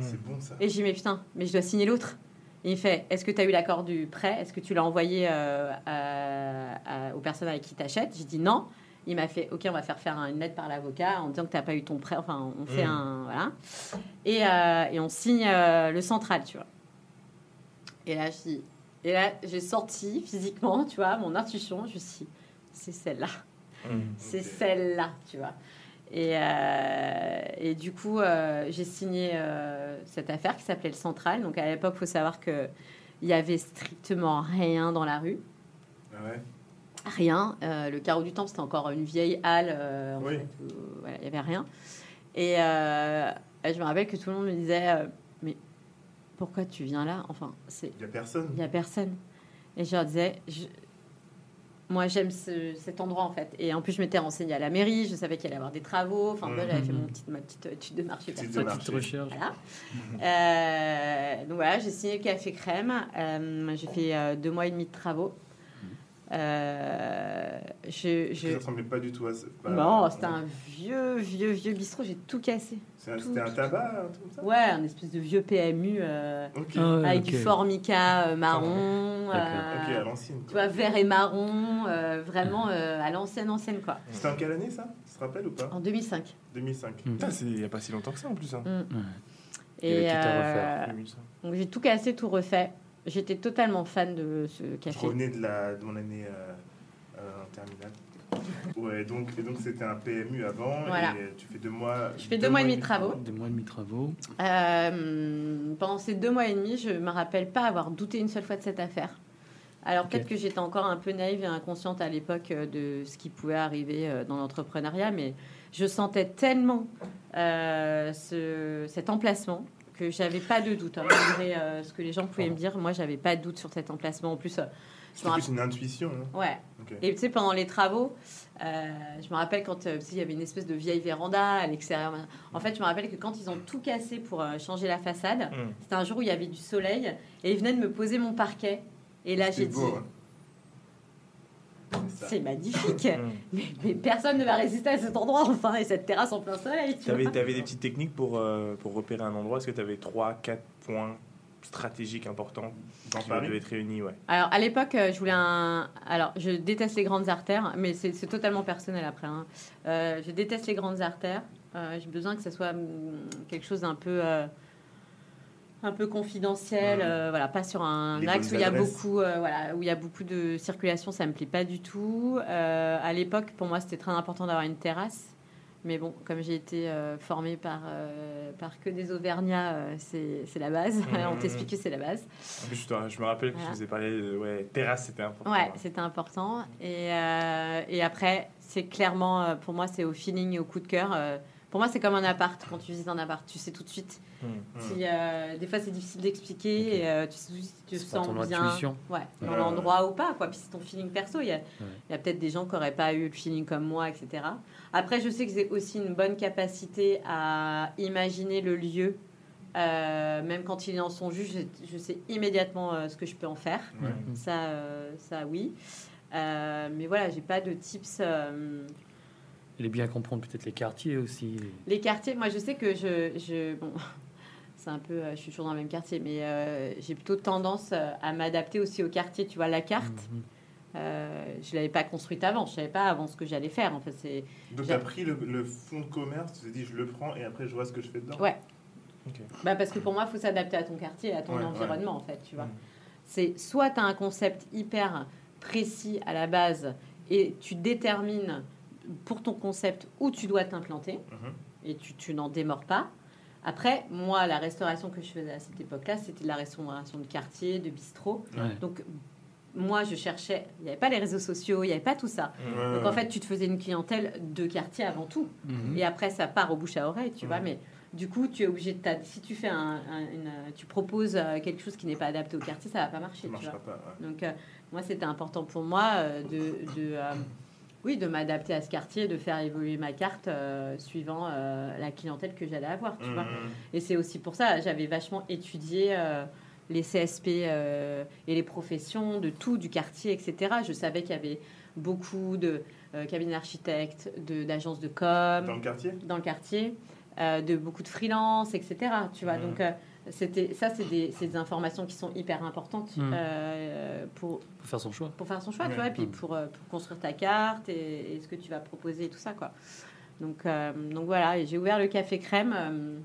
Speaker 1: C'est bon ça.
Speaker 3: Et j'ai dit, mais putain, mais je dois signer l'autre. Et il fait, est-ce que tu as eu l'accord du prêt? Est-ce que tu l'as envoyé euh, à- à- aux personnes avec qui t'achètes? J'ai dit non. Il m'a fait, ok, on va faire faire une lettre par l'avocat en disant que tu n'as pas eu ton prêt. Enfin, on fait
Speaker 1: Mm.
Speaker 3: un... Voilà. Et, euh, et on signe euh, le central, tu vois. Et là, je et là, j'ai sorti physiquement, tu vois, mon intuition. Je me suis c'est celle-là.
Speaker 2: Hmm.
Speaker 3: C'est celle-là, tu vois. Et, euh, et du coup, j'ai signé cette affaire qui s'appelait le Central. Donc à l'époque, il faut savoir que il y avait strictement rien dans la rue.
Speaker 1: Ah ouais?
Speaker 3: Rien. Euh, le carreau du Temple, c'était encore une vieille halle. euh, en
Speaker 1: Oui.
Speaker 3: fait, où, voilà, il n'y avait rien. Et euh, je me rappelle que tout le monde me disait euh, Mais pourquoi tu viens là? Enfin, c'est
Speaker 1: Il y a personne.
Speaker 3: il n'y a personne. Et je leur disais, je- moi j'aime ce- cet endroit en fait. Et en plus, je m'étais renseignée à la mairie, je savais qu'il allait y avoir des travaux. Enfin, moi, j'avais fait mon petite, ma petite étude de marché
Speaker 1: Petite
Speaker 3: perso.
Speaker 1: de
Speaker 4: Petite recherche.
Speaker 3: Voilà. Euh, donc voilà, j'ai signé le café crème. Euh, j'ai fait euh, deux mois et demi de travaux. Euh, je, je...
Speaker 1: Ça ressemblait pas du tout à ça. Bah,
Speaker 3: Non, c'était un vieux, vieux, vieux bistrot. J'ai tout cassé. tout-
Speaker 1: C'était un
Speaker 3: tout-
Speaker 1: tabac, un truc comme ça
Speaker 3: Ouais, un espèce de vieux PMU euh.
Speaker 4: Ah
Speaker 3: avec
Speaker 4: ok.
Speaker 3: du formica euh, marron.
Speaker 4: D'accord.
Speaker 1: Ok,
Speaker 3: euh,
Speaker 1: à l'ancienne.
Speaker 3: tu vois, vert et marron, euh, vraiment euh, à l'ancienne, ancienne, quoi.
Speaker 1: C'était en quelle année ça? Tu te rappelles ou pas?
Speaker 3: En 2005.
Speaker 1: 2005.
Speaker 4: Mm.
Speaker 2: Il y a pas si longtemps que ça en plus. Hein.
Speaker 3: Mm.
Speaker 4: Ouais.
Speaker 2: Il y avait
Speaker 3: Et
Speaker 2: tout à
Speaker 3: euh,
Speaker 2: refaire. 2005.
Speaker 3: donc j'ai tout cassé, tout refait. J'étais totalement fan de ce
Speaker 1: Je
Speaker 3: café.
Speaker 1: revenais de, la, de mon année euh, euh, en terminale. Ouais, donc et donc c'était un PMU avant
Speaker 3: Voilà.
Speaker 1: et tu fais deux mois.
Speaker 3: Je fais deux mois et demi de travaux.
Speaker 4: Deux mois et demi de travaux.
Speaker 3: Euh, pendant ces deux mois et demi, je me rappelle pas avoir douté une seule fois de cette affaire. Alors peut-être que j'étais encore un peu naïve et inconsciente à l'époque euh, de ce qui pouvait arriver euh, dans l'entrepreneuriat, mais je sentais tellement euh, ce- cet emplacement que j'avais pas de doute. hein, malgré euh, ce que les gens pouvaient me dire, moi j'avais pas de doute sur cet emplacement. En plus, euh,
Speaker 1: plus une intuition. hein.
Speaker 3: Ouais. Et tu sais, pendant les travaux, euh, je me rappelle quand euh, il y avait une espèce de vieille véranda à l'extérieur. En fait, je me rappelle que quand ils ont tout cassé pour euh, changer la façade,
Speaker 2: Mm.
Speaker 3: c'était un jour où il y avait du soleil et ils venaient de me poser mon parquet. Et là, j'ai
Speaker 1: C'est
Speaker 3: dit,
Speaker 1: hein. C'est ça.
Speaker 3: magnifique.
Speaker 2: Mm.
Speaker 3: mais, mais personne ne va résister à cet endroit, enfin, et cette terrasse en plein soleil. Tu
Speaker 2: avais des petites techniques pour, euh, pour repérer un endroit? Est-ce que tu avais 3, 4 points stratégiques importants
Speaker 1: Dans
Speaker 2: qui
Speaker 1: Paris
Speaker 2: être réunis? Ouais.
Speaker 3: Alors, à l'époque, euh, je voulais un. Alors, je déteste les grandes artères, mais c'est totalement personnel après. hein. Euh, je déteste les grandes artères. Euh, J'ai besoin que ce soit hum, quelque chose d'un peu. Un peu confidentiel, euh, voilà, pas sur un
Speaker 1: Les
Speaker 3: axe où il y a beaucoup, euh, voilà, où il y a beaucoup de circulation, ça me plaît pas du tout. Euh, à l'époque, pour moi, c'était très important d'avoir une terrasse, mais bon, comme j'ai été euh, formée par par que des Auvergnats, c'est c'est la base.
Speaker 2: Mhm.
Speaker 3: On t'explique que c'est la base.
Speaker 2: En plus, je, me rappelle que
Speaker 3: Voilà.
Speaker 2: je vous ai parlé de ouais, terrasse, c'était important.
Speaker 3: Ouais, c'était important. Et, et après, c'est clairement, pour moi, c'est au feeling au coup de cœur. Pour moi, c'est comme un appart. Quand tu visites un appart, tu sais tout de suite.
Speaker 2: Mm.
Speaker 3: Si, euh, des fois, c'est difficile d'expliquer.
Speaker 4: Ok.
Speaker 3: Et, euh, tu si tu te
Speaker 4: C'est pas
Speaker 3: sens
Speaker 4: ton
Speaker 3: bien ouais, dans
Speaker 1: Ouais,
Speaker 3: l'endroit ou pas. Quoi. Puis c'est ton feeling perso. Il y a, peut-être des gens qui n'auraient pas eu le feeling comme moi, etc. Après, je sais que j'ai aussi une bonne capacité à imaginer le lieu. Euh, même quand il est dans son jus, je, je sais immédiatement euh, ce que je peux en faire.
Speaker 1: Ouais.
Speaker 3: Ça, euh, ça oui. Euh, mais voilà, j'ai pas de tips. euh,
Speaker 4: Il est bien comprendre peut-être les quartiers aussi.
Speaker 3: les quartiers, moi je sais que je. je bon, c'est un peu. euh, Je suis toujours dans le même quartier, mais euh, j'ai plutôt tendance euh, à m'adapter aussi au quartier. Tu vois, la carte,
Speaker 4: Mhm.
Speaker 3: euh, je l'avais pas construite avant. Je savais pas avant ce que j'allais faire. En fait, c'est.
Speaker 1: Donc tu as pris le, le fonds de commerce, tu t'es dit je le prends et après je vois ce que je fais dedans.
Speaker 3: Ouais.
Speaker 2: Ok.
Speaker 3: Bah, parce que pour moi, il faut s'adapter à ton quartier, à ton
Speaker 1: Ouais,
Speaker 3: environnement, en fait. Tu vois.
Speaker 2: Mm.
Speaker 3: C'est soit tu as un concept hyper précis à la base et tu détermines pour ton concept où tu dois t'implanter.
Speaker 1: Mhm.
Speaker 3: et tu, tu n'en démords pas. Après, moi, la restauration que je faisais à cette époque-là, c'était de la restauration de quartier, de bistrot.
Speaker 4: Ouais.
Speaker 3: Donc, moi, je cherchais, il n'y avait pas les réseaux sociaux, il n'y avait pas tout ça.
Speaker 1: Ouais,
Speaker 3: Donc, en fait, tu te faisais une clientèle de quartier avant tout.
Speaker 4: Mhm.
Speaker 3: Et après, ça part au bouche à oreille, tu vois.
Speaker 1: Mhm.
Speaker 3: Mais du coup, tu es obligé de Si tu fais un, un- une- tu proposes euh, quelque chose qui n'est pas adapté au quartier, ça va pas marcher,
Speaker 1: ça
Speaker 3: tu vois.
Speaker 1: pas. ouais.
Speaker 3: Donc, euh, moi, c'était important pour moi euh, de, de, euh, oui, de m'adapter à ce quartier, de faire évoluer ma carte euh, suivant euh, la clientèle que j'allais avoir, tu vois.
Speaker 1: Mhm.
Speaker 3: Et c'est aussi pour ça, j'avais vachement étudié euh, les CSP et les professions de tout, du quartier, etc. Je savais qu'il y avait beaucoup de cabinets d'architectes, de- d'agences de, com
Speaker 1: Dans le quartier?
Speaker 3: Dans le quartier, de beaucoup de freelance, etc. Tu vois,
Speaker 1: Mhm.
Speaker 3: donc c'était ça, c'est des, c'est des informations qui sont hyper importantes
Speaker 4: Mhm.
Speaker 3: euh, pour,
Speaker 4: Pour faire son choix.
Speaker 3: pour faire son choix, tu vois, et puis pour, euh, pour construire ta carte et, et ce que tu vas proposer et tout ça, quoi. Donc, euh, donc voilà, j'ai ouvert le café crème. euh,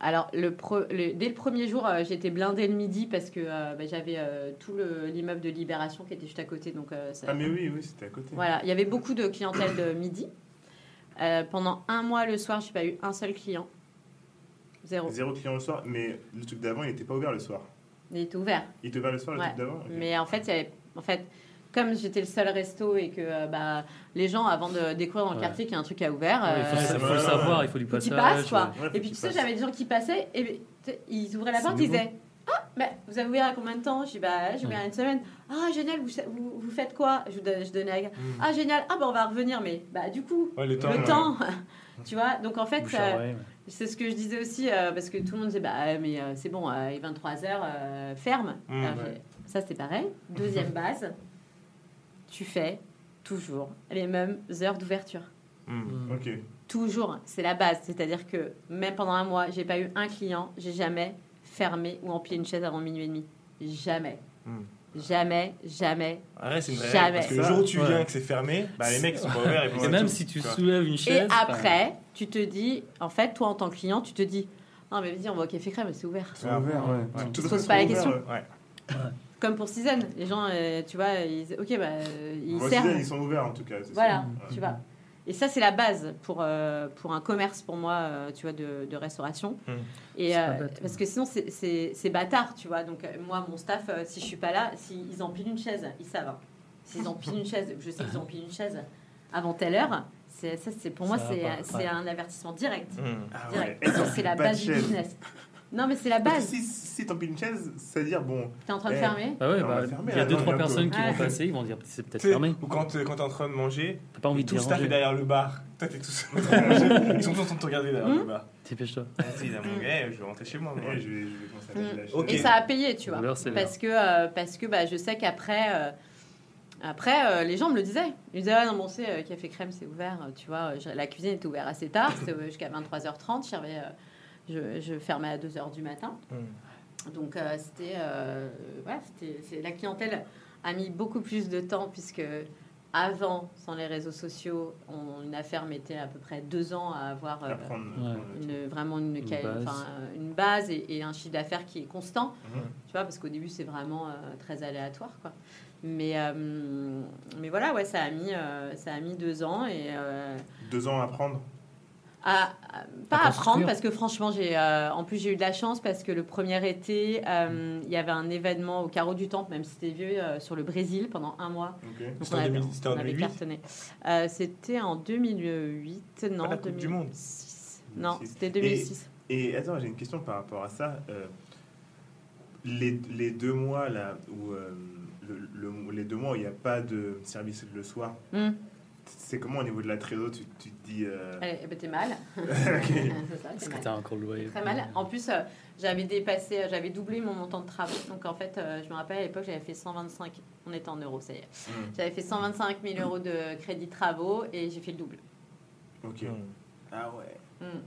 Speaker 3: alors, le pre- le- dès le premier jour, euh, j'étais blindée le midi parce que euh, bah, j'avais euh, tout le- l'immeuble de Libération qui était juste à côté. Donc, euh, ça-
Speaker 1: Ah mais oui, oui, c'était à côté.
Speaker 3: voilà, il y avait beaucoup de clientèle de midi. Euh, pendant un mois, le soir, j'ai pas eu un seul client. Zéro.
Speaker 1: Zéro client le soir, mais le truc d'avant, il n'était pas ouvert le soir.
Speaker 3: Il était ouvert.
Speaker 1: Il était ouvert le soir, le
Speaker 3: Ouais.
Speaker 1: truc d'avant.
Speaker 3: Mais en fait, il y avait- en fait, comme j'étais le seul resto et que euh, bah, les gens, avant de découvrir dans le
Speaker 4: Ouais.
Speaker 3: quartier qu'il y a un truc à ouvert,
Speaker 4: Ouais, il faut,
Speaker 3: euh,
Speaker 4: le faut
Speaker 1: ouais,
Speaker 4: savoir,
Speaker 1: ouais.
Speaker 4: il faut du passage.
Speaker 3: passent, quoi.
Speaker 1: Ouais, faut
Speaker 3: et puis tu sais, j'avais des gens qui passaient et ils ouvraient la porte, ils disaient Ah, mais vous avez ouvert à combien de temps? Je dis Bah, j'ai ouvert
Speaker 4: Ouais.
Speaker 3: une semaine. Ah, génial, vous, vous, vous faites quoi? Je, je donnais à
Speaker 1: Mhm.
Speaker 3: Ah, génial, ah, bah, on va revenir, mais bah, du coup,
Speaker 2: Ouais, le temps.
Speaker 3: le
Speaker 2: ouais.
Speaker 3: temps, tu vois. Donc en fait, C'est ce que je disais aussi, euh, parce que tout le monde disait, bah, mais euh, c'est bon, euh, il est 23h, ferme.
Speaker 1: Mm,
Speaker 3: Alors,
Speaker 1: ouais.
Speaker 3: j'ai- Ça, c'est pareil. Deuxième base, tu fais toujours les mêmes heures d'ouverture.
Speaker 2: Hmm.
Speaker 4: Mm.
Speaker 1: Ok.
Speaker 3: Toujours, c'est la base. C'est-à-dire que même pendant un mois, j'ai pas eu un client, j'ai jamais fermé ou empilé une chaise avant minuit et demi. Jamais. Jamais, jamais.
Speaker 2: Ah ouais, c'est une vraie
Speaker 3: Jamais.
Speaker 2: Parce que le jour où tu
Speaker 4: ouais.
Speaker 2: viens et que c'est fermé, bah, les mecs ils sont pas ouverts. Et,
Speaker 4: Et
Speaker 2: c'est
Speaker 4: même
Speaker 2: tout,
Speaker 4: si tu soulèves une
Speaker 3: Et
Speaker 4: chaise.
Speaker 3: après, tu te dis, en fait, toi en tant que client, tu te dis, non mais vas-y, on va au café crème, c'est ouvert.
Speaker 1: Ils sont ouverts, ouais.
Speaker 2: Ouais.
Speaker 3: Tu te poses pas la
Speaker 1: est
Speaker 3: question.
Speaker 1: ouvert, ouais.
Speaker 2: Ouais.
Speaker 3: Comme pour Season, les gens, euh, tu vois, ils, ok, bah, euh, ils servent.
Speaker 1: Ils sont ouverts en tout cas. c'est
Speaker 3: Voilà, tu vois. Et ça, c'est la base pour, euh, pour un commerce, pour moi, euh, tu vois, de, de restauration.
Speaker 2: Hmm.
Speaker 3: Et, euh,
Speaker 4: bête,
Speaker 3: parce que sinon, c'est- bâtard, tu vois. Donc, euh, moi, mon staff, euh, si je suis pas là, s'ils empilent une chaise, ils savent. hein. S'ils empilent une chaise, je sais qu'ils empilent une chaise avant telle heure, ça, c'est pour moi,
Speaker 4: Ça
Speaker 3: c'est
Speaker 4: ouais.
Speaker 3: un avertissement direct.
Speaker 2: Hmm.
Speaker 1: Ah
Speaker 3: direct.
Speaker 1: ouais.
Speaker 3: C'est la base du business. Non, mais c'est la base.
Speaker 1: Si, si t'empiles une chaise, c'est-à-dire, bon,
Speaker 3: T'es en train de
Speaker 1: Eh.
Speaker 3: fermer
Speaker 4: Bah ouais, bah,
Speaker 1: fermer,
Speaker 4: il y a
Speaker 1: là,
Speaker 4: deux,
Speaker 1: non,
Speaker 4: trois
Speaker 1: bientôt.
Speaker 4: personnes qui
Speaker 3: Ouais.
Speaker 4: vont passer, ils vont dire c'est peut-être fermé.
Speaker 2: Ou quand, euh, quand t'es en train de manger,
Speaker 4: T'as pas envie de
Speaker 2: tout le est derrière le bar. Toi, t'es tout seul en train de manger. Ils sont tous en train de te regarder derrière
Speaker 3: Hmm.
Speaker 2: le bar.
Speaker 4: Dépêche-toi.
Speaker 2: Vas-y, là, mon gars, je vais rentrer chez moi. moi.
Speaker 1: je vais, je vais commencer à
Speaker 3: Mm.
Speaker 1: mettre la chaise.
Speaker 2: Ok.
Speaker 3: Et ça a payé, tu vois.
Speaker 4: Alors,
Speaker 3: Parce que, euh, parce que bah, je sais qu'après, euh, après euh, les gens me le disaient. Ils disaient, ah non, bon, c'est euh, café crème, c'est ouvert. euh, Tu vois, euh, la cuisine était ouverte assez tard, c'était jusqu'à 23h30. J'avais, euh, je, je fermais à 2h du matin.
Speaker 2: Hmm.
Speaker 3: Donc, euh, c'était, euh, ouais, la clientèle a mis beaucoup plus de temps puisque avant, sans les réseaux sociaux, on- une affaire mettait à peu près deux ans à avoir euh,
Speaker 1: Apprendre.
Speaker 4: Ouais.
Speaker 3: une, vraiment une,
Speaker 4: base.
Speaker 3: enfin, euh, une base et, et un chiffre d'affaires qui est constant.
Speaker 1: Mhm.
Speaker 3: Tu vois, parce qu'au début, c'est vraiment euh, très aléatoire, quoi. Mais, euh, mais voilà, ouais, ça a mis, euh, ça a mis deux ans et euh,
Speaker 1: Deux ans à apprendre.
Speaker 3: À, pas
Speaker 4: À
Speaker 3: à prendre
Speaker 4: construire.
Speaker 3: parce que franchement, j'ai, euh, en plus j'ai eu de la chance parce que le premier été, euh, il y avait un événement au Carreau du Temple, même si c'était vieux, euh, sur le Brésil pendant un mois.
Speaker 2: C'était
Speaker 3: on
Speaker 2: en
Speaker 3: avait-
Speaker 2: 2000 c'était en
Speaker 3: on avait
Speaker 2: 2008?
Speaker 3: cartonné. Euh, c'était en 2008, non
Speaker 2: Pas la Coupe du Monde.
Speaker 3: 2006. Non,
Speaker 1: 2006.
Speaker 3: c'était 2006.
Speaker 1: Et attends, j'ai une question par rapport à ça. Euh, les, les deux mois là où euh, le, le- les deux mois où il n'y a pas de service le soir,
Speaker 3: Hum.
Speaker 1: C'est comment au niveau de la trésor tu, tu te dis euh,
Speaker 3: Allez, eh ben, t'es mal.
Speaker 1: Ok.
Speaker 3: C'est ça,
Speaker 4: Parce
Speaker 3: t'es
Speaker 4: que
Speaker 3: mal.
Speaker 4: t'as encore le loyer.
Speaker 3: Très mal. En plus, euh, j'avais dépassé, euh, j'avais doublé mon montant de travaux. Donc en fait, euh, je me rappelle à l'époque, j'avais fait 125, on était en euros, ça y est.
Speaker 1: hum,
Speaker 3: J'avais fait 125 000 euros de crédit travaux et j'ai fait le double.
Speaker 1: Ok.
Speaker 2: Hmm.
Speaker 1: Ah ouais.
Speaker 3: Mm.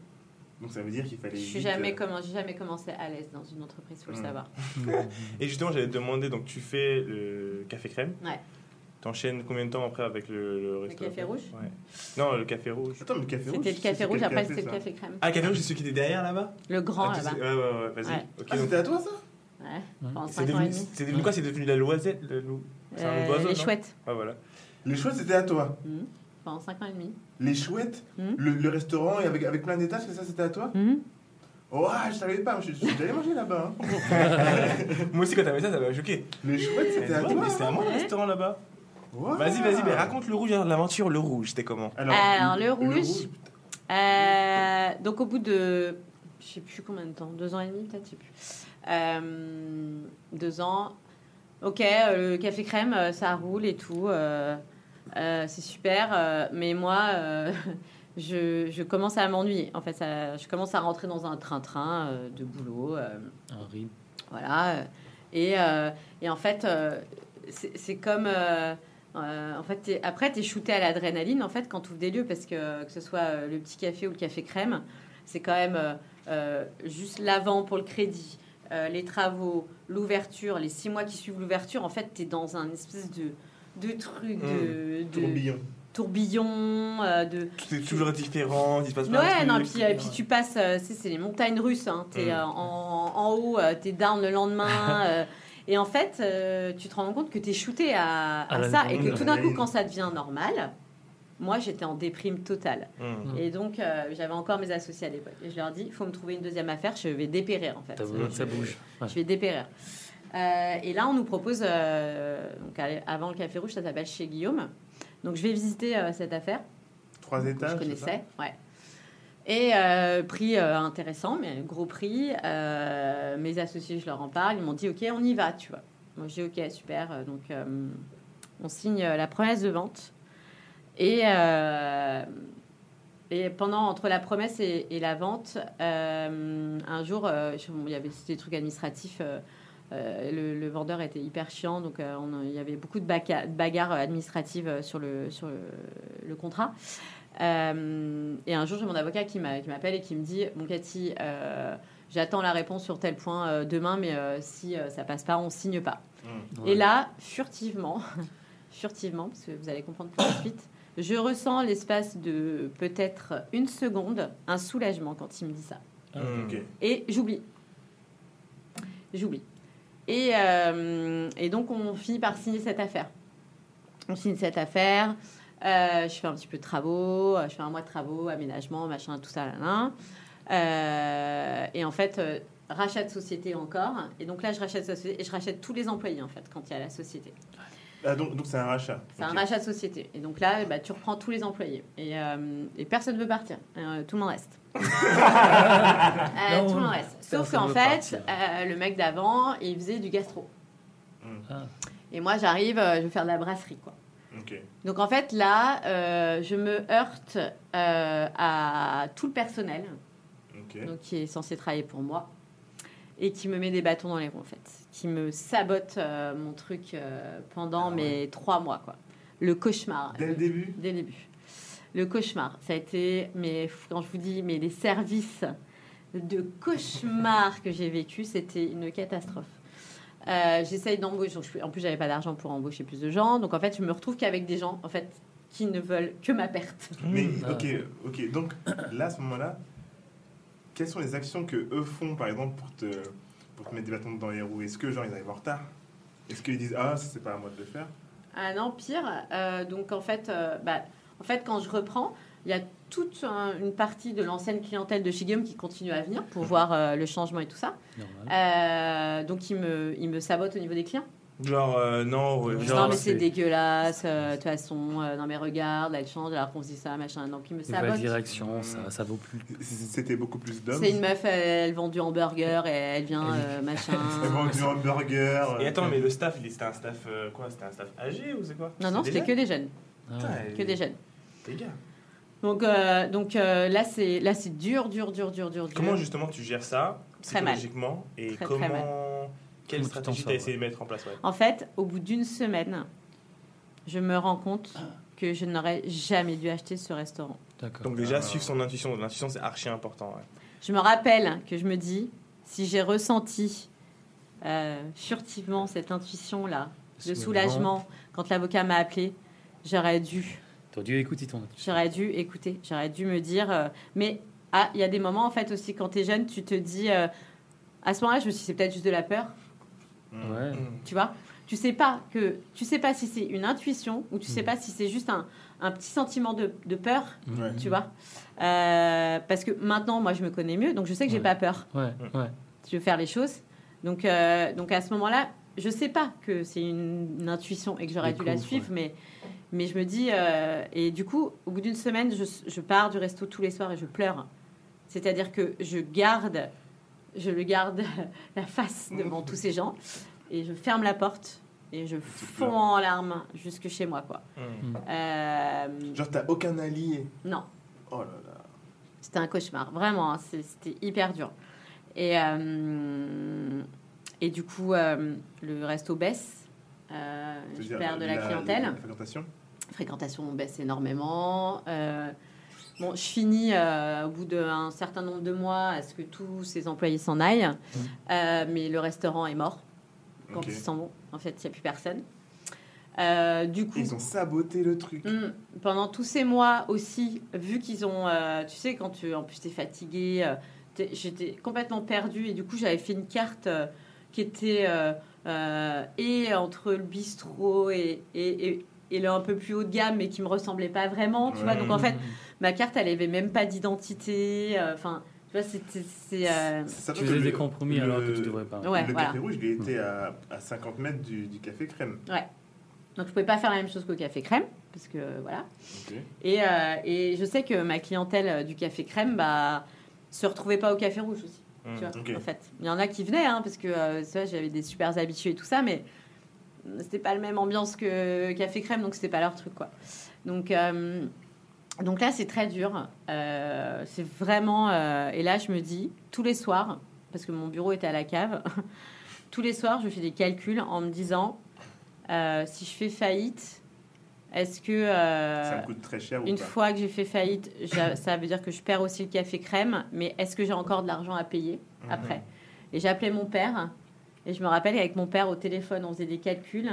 Speaker 1: Donc ça veut dire qu'il fallait.
Speaker 3: Je suis
Speaker 1: vite,
Speaker 3: jamais,
Speaker 1: euh,
Speaker 3: comment, j'ai jamais commencé à l'aise dans une entreprise, faut le savoir.
Speaker 2: Et justement, j'allais te demander, donc tu fais le café crème.
Speaker 3: Ouais.
Speaker 2: T'enchaînes combien de temps après avec le, le restaurant
Speaker 3: café rouge
Speaker 2: Ouais. Non, le café rouge.
Speaker 1: Attends, mais le café rouge.
Speaker 3: C'était le café rouge, après c'était le café crème.
Speaker 2: Ah, le café rouge, c'est celui qui était derrière là-bas
Speaker 3: Le grand
Speaker 2: Ah,
Speaker 3: là-bas.
Speaker 2: Ouais, ouais, ouais, vas-y.
Speaker 3: Ouais.
Speaker 2: Ok,
Speaker 1: Ah,
Speaker 2: donc,
Speaker 1: c'était à toi ça
Speaker 3: Ouais, pendant
Speaker 2: c'est
Speaker 3: 5 ans et
Speaker 2: devenu,
Speaker 3: demi.
Speaker 2: c'est devenu quoi? C'est devenu la loisette le loup? C'est un
Speaker 3: Euh,
Speaker 2: oiseau,
Speaker 3: les chouettes.
Speaker 2: Ah, voilà.
Speaker 1: Les chouettes, c'était à toi.
Speaker 3: Mhm. Pendant 5 ans et demi.
Speaker 1: Les chouettes,
Speaker 3: Mhm.
Speaker 1: le, le restaurant et avec, avec plein d'étages, c'est ça, c'était à toi?
Speaker 3: Mhm.
Speaker 1: Oh, je savais pas, je- je- j'allais manger là-bas. hein.
Speaker 2: Moi aussi, quand t'avais ça, ça m'a choqué.
Speaker 1: Les chouettes, c'était à toi.
Speaker 2: mais c'était à moi le restaurant là-bas.
Speaker 1: Wow.
Speaker 2: Vas-y, vas-y, mais raconte le rouge, hein, l'aventure, le rouge, c'était comment
Speaker 3: Alors, le rouge. Euh, donc au bout de, je sais plus combien de temps, deux ans et demi peut-être, je sais plus. Euh, deux ans. Ok, euh, le café crème, euh, ça roule et tout. euh, euh, c'est super. euh, mais moi, euh, je, je commence à m'ennuyer. En fait, ça- je commence à rentrer dans un train-train euh, de boulot. euh,
Speaker 4: Un rythme.
Speaker 3: voilà. Et, euh, et en fait, euh, c'est c'est comme. Euh, en fait, après, tu es shooté à l'adrénaline en fait, quand tu ouvres des lieux, parce que que ce soit euh, le petit café ou le café crème, c'est quand même euh, juste l'avant pour le crédit, euh, les travaux, l'ouverture, les six mois qui suivent l'ouverture. En fait, tu es dans un espèce de, de truc, de, de
Speaker 1: Tourbillon.
Speaker 3: tourbillon, de.
Speaker 2: Tout est toujours différent, il se passe plein de
Speaker 3: Ouais,
Speaker 2: trucs.
Speaker 3: non, puis, puis tu passes, tu c'est les montagnes russes. Hein. T'es
Speaker 2: Mm.
Speaker 3: euh, en, en haut, euh, t'es down le lendemain. et en fait, euh, tu te rends compte que t'es shooté à, à ça. Et que tout d'un coup, quand ça devient normal, moi, j'étais en déprime totale.
Speaker 2: Hum.
Speaker 4: Mm.
Speaker 3: Et donc, euh, j'avais encore mes associés à l'époque. Et je leur dis, il faut me trouver une deuxième affaire, je vais dépérir, en fait.
Speaker 4: Ça bouge. Ouais.
Speaker 3: Je vais dépérir. Euh, et là, on nous propose, euh, donc, avant le Café Rouge, ça s'appelle chez Guillaume. Donc, je vais visiter euh, cette affaire
Speaker 1: Trois
Speaker 3: que
Speaker 1: étages.
Speaker 3: je connaissais. Ouais. Et euh, prix euh, intéressant, mais gros prix. Euh, mes associés, je leur en parle. Ils m'ont dit Ok, on y va, tu vois. Moi, dis Ok, super. Donc, on signe la promesse de vente. Et, et pendant, entre la promesse et, la vente, un jour, il y avait des trucs administratifs. le, vendeur était hyper chiant, donc on- il y avait beaucoup de bagarres administratives sur le, sur le contrat. Euh, et un jour, j'ai mon avocat qui m'a- qui m'appelle et qui me dit Mon Cathy, euh, j'attends la réponse sur tel point euh, demain, mais euh, si euh, ça passe pas, on signe pas.
Speaker 1: Mmh.
Speaker 3: Et là, furtivement, furtivement, parce que vous allez comprendre pour la suite, je ressens l'espace de peut-être une seconde un soulagement quand il me dit ça.
Speaker 4: Ah,
Speaker 2: Mm.
Speaker 1: Ok.
Speaker 3: Et j'oublie. J'oublie. Et, euh, et donc, on finit par signer cette affaire. On signe cette affaire. Euh, je fais un petit peu de travaux. euh, Je fais un mois de travaux, aménagement, machin, tout ça. Là, là. Euh, et en fait, euh, rachat de société encore. Et donc là, je rachète société et je rachète tous les employés, en fait, quand il y a la société.
Speaker 1: Ah, donc donc c'est un rachat.
Speaker 3: C'est un rachat de société. Et donc là, bah, tu reprends tous les employés. Et, euh, et personne ne veut partir. Euh, tout le monde reste. Euh,
Speaker 4: Non,
Speaker 3: tout le monde reste. Sauf qu'en fait, euh, le mec d'avant, il faisait du gastro.
Speaker 4: Ah.
Speaker 3: Et moi, j'arrive, euh, je veux faire de la brasserie. Quoi. Donc en fait, là, euh, je me heurte euh, à tout le personnel donc, qui est censé travailler pour moi et qui me met des bâtons dans les roues, en fait. Qui me sabote euh, mon truc pendant
Speaker 1: Ah ouais.
Speaker 3: mes trois mois. Quoi. Le cauchemar.
Speaker 1: Dès le début?
Speaker 3: Dès le début. Le cauchemar, ça a été, mais quand je vous dis, mais les services de cauchemar que j'ai vécu, c'était une catastrophe. Euh, J'essaye d'embaucher, en plus j'avais pas d'argent pour embaucher plus de gens, donc en fait je me retrouve qu'avec des gens en fait qui ne veulent que ma perte.
Speaker 1: Mais
Speaker 4: Ah.
Speaker 1: ok, ok. Donc là, à ce moment-là, quelles sont les actions que eux font, par exemple, pour te, pour te mettre des bâtons dans les roues? Est-ce que genre ils arrivent en retard? Est-ce qu'ils disent ah ça c'est pas à moi de le faire?
Speaker 3: Ah non, pire. euh, donc en fait, euh, bah, en fait quand je reprends, il y a toute un- une partie de l'ancienne clientèle de Shigum qui continue à venir pour voir euh, le changement et tout ça. Euh, donc ils me, ils me sabotent au niveau des clients.
Speaker 2: Genre, euh, non, ouais, genre,
Speaker 3: non mais c'est dégueulasse, euh, de toute façon, euh, non mais regarde, elle change alors qu'on se dit ça, machin, donc ils me
Speaker 4: Nouvelle
Speaker 3: sabotent.
Speaker 4: direction, ça, ça vaut plus.
Speaker 1: C'était beaucoup plus d'hommes.
Speaker 3: C'est une meuf, elle, elle vend du hamburger et elle vient, euh, machin.
Speaker 1: Ils vendent du hamburger.
Speaker 2: Et attends, mais le staff, il- c'était un staff euh, quoi C'était un staff âgé ou c'est quoi?
Speaker 3: Non, non, c'était que des jeunes,
Speaker 4: Ah,
Speaker 3: que des jeunes.
Speaker 2: Les gars.
Speaker 3: Donc, euh, donc euh, là, c'est là, c'est dur, dur, dur, dur, dur, dur.
Speaker 2: Comment justement tu gères ça
Speaker 3: Très mal.
Speaker 2: psychologiquement et
Speaker 3: Très, très
Speaker 2: comment
Speaker 3: mal.
Speaker 2: quelle
Speaker 4: Comment
Speaker 2: stratégie t'as essayé de mettre en place ouais?
Speaker 3: En fait, au bout d'une semaine, je me rends compte que je n'aurais jamais dû acheter ce restaurant.
Speaker 4: D'accord.
Speaker 2: Donc déjà
Speaker 1: Ah.
Speaker 2: suivre son intuition, l'intuition c'est archi important. ouais.
Speaker 3: Je me rappelle que je me dis, si j'ai ressenti euh, furtivement cette intuition-là, de soulagement, quand l'avocat m'a appelé, j'aurais dû,
Speaker 4: T'aurais dû écouter ton.
Speaker 3: j'aurais dû écouter, j'aurais dû me dire, euh, mais ah, il y a des moments en fait aussi quand tu es jeune, tu te dis, euh, à ce moment-là, je me suis dit, c'est peut-être juste de la peur,
Speaker 4: Ouais.
Speaker 3: tu vois? Tu sais pas que, tu sais pas si c'est une intuition ou tu sais
Speaker 4: Mm.
Speaker 3: pas si c'est juste un, un petit sentiment de, de peur,
Speaker 1: Ouais.
Speaker 3: tu vois? Euh, parce que maintenant, moi, je me connais mieux, donc je sais que j'ai
Speaker 4: Ouais.
Speaker 3: pas peur.
Speaker 4: Ouais, ouais.
Speaker 3: je veux faire les choses. Donc, euh, donc à ce moment-là, je sais pas que c'est une, une intuition et que j'aurais dû la suivre, mais, mais je me dis, euh, et du coup, au bout d'une semaine, je, je pars du resto tous les soirs et je pleure. C'est-à-dire que je garde, je le garde la face devant tous ces gens et je ferme la porte et je fonds en larmes jusque chez moi, quoi.
Speaker 2: Mm.
Speaker 3: Euh,
Speaker 1: Genre t'as aucun allié.
Speaker 3: non,
Speaker 1: Oh là là.
Speaker 3: c'était un cauchemar, vraiment, hein, c'était hyper dur. Et, euh, et du coup, euh, le resto baisse, euh, je perds de la,
Speaker 1: la-
Speaker 3: clientèle,
Speaker 1: La fréquentation
Speaker 3: fréquentation baisse énormément. euh, bon, je finis euh, au bout d'un certain nombre de mois à ce que tous ces employés s'en aillent, Euh, mais le restaurant est mort quand ils s'en vont. En fait, il n'y a plus personne. Euh, du coup,
Speaker 1: Ils ont saboté le truc.
Speaker 3: Mm. Pendant tous ces mois aussi, vu qu'ils ont, euh, tu sais, quand tu, en plus t'es fatigué, euh, t'es- j'étais complètement perdue et du coup j'avais fait une carte qui était et entre le bistrot et, et, et, et le un peu plus haut de gamme, mais qui me ressemblait pas vraiment, tu vois.
Speaker 1: Ouais.
Speaker 3: Donc en fait, ma carte, elle avait même pas d'identité. euh, Enfin, tu vois, c'était, c'est, euh,
Speaker 1: Ça
Speaker 4: Tu faisais des compromis alors que tu devrais pas.
Speaker 3: Ouais,
Speaker 1: le
Speaker 3: voilà.
Speaker 1: café rouge, il était à, à 50 mètres du, du café crème.
Speaker 3: donc je pouvais pas faire la même chose qu'au café crème, parce que voilà.
Speaker 1: Ok.
Speaker 3: Et, euh, et je sais que ma clientèle euh, du café crème, bah, se retrouvait pas au café rouge aussi.
Speaker 2: Mm.
Speaker 3: tu vois,
Speaker 1: ok.
Speaker 3: en fait. Il y en a qui venaient, hein, parce que euh, c'est vrai, j'avais des super habitués et tout ça, mais c'était pas la même ambiance que Café Crème, donc c'était pas leur truc, quoi. Donc, euh, donc là, c'est très dur. Euh, c'est vraiment. euh, et là, je me dis, tous les soirs, parce que mon bureau était à la cave, tous les soirs, je fais des calculs en me disant si je fais faillite, est-ce que
Speaker 1: Ça me coûte très cher ou
Speaker 3: une
Speaker 1: pas
Speaker 3: fois que j'ai fait faillite, ça veut dire que je perds aussi le café crème, mais est-ce que j'ai encore de l'argent à payer
Speaker 1: Mhm.
Speaker 3: après Et j'appelais mon père, et je me rappelle qu'avec mon père au téléphone, on faisait des calculs,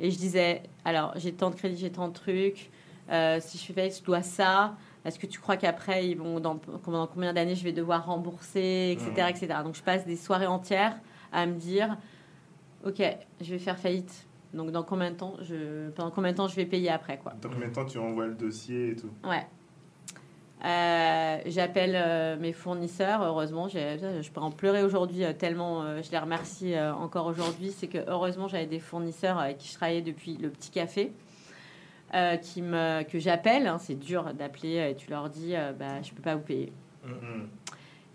Speaker 3: et je disais alors j'ai tant de crédits, j'ai tant de trucs, euh, si je fais faillite, je dois ça. Est-ce que tu crois qu'après, ils vont dans, dans combien d'années je vais devoir rembourser, etc.,
Speaker 1: Mhm.
Speaker 3: etc. Donc je passe des soirées entières à me dire, ok, je vais faire faillite. Donc dans combien de temps je, pendant combien de temps je vais payer après, quoi.
Speaker 1: Dans combien de temps tu envoies le dossier et tout
Speaker 3: Ouais. Euh, J'appelle euh, mes fournisseurs, heureusement, je peux en pleurer aujourd'hui euh, tellement euh, je les remercie encore aujourd'hui. C'est que heureusement j'avais des fournisseurs avec qui je travaillais depuis le petit café qui me, que j'appelle. hein, c'est dur d'appeler et tu leur dis bah, je peux pas vous payer.
Speaker 1: Mhm.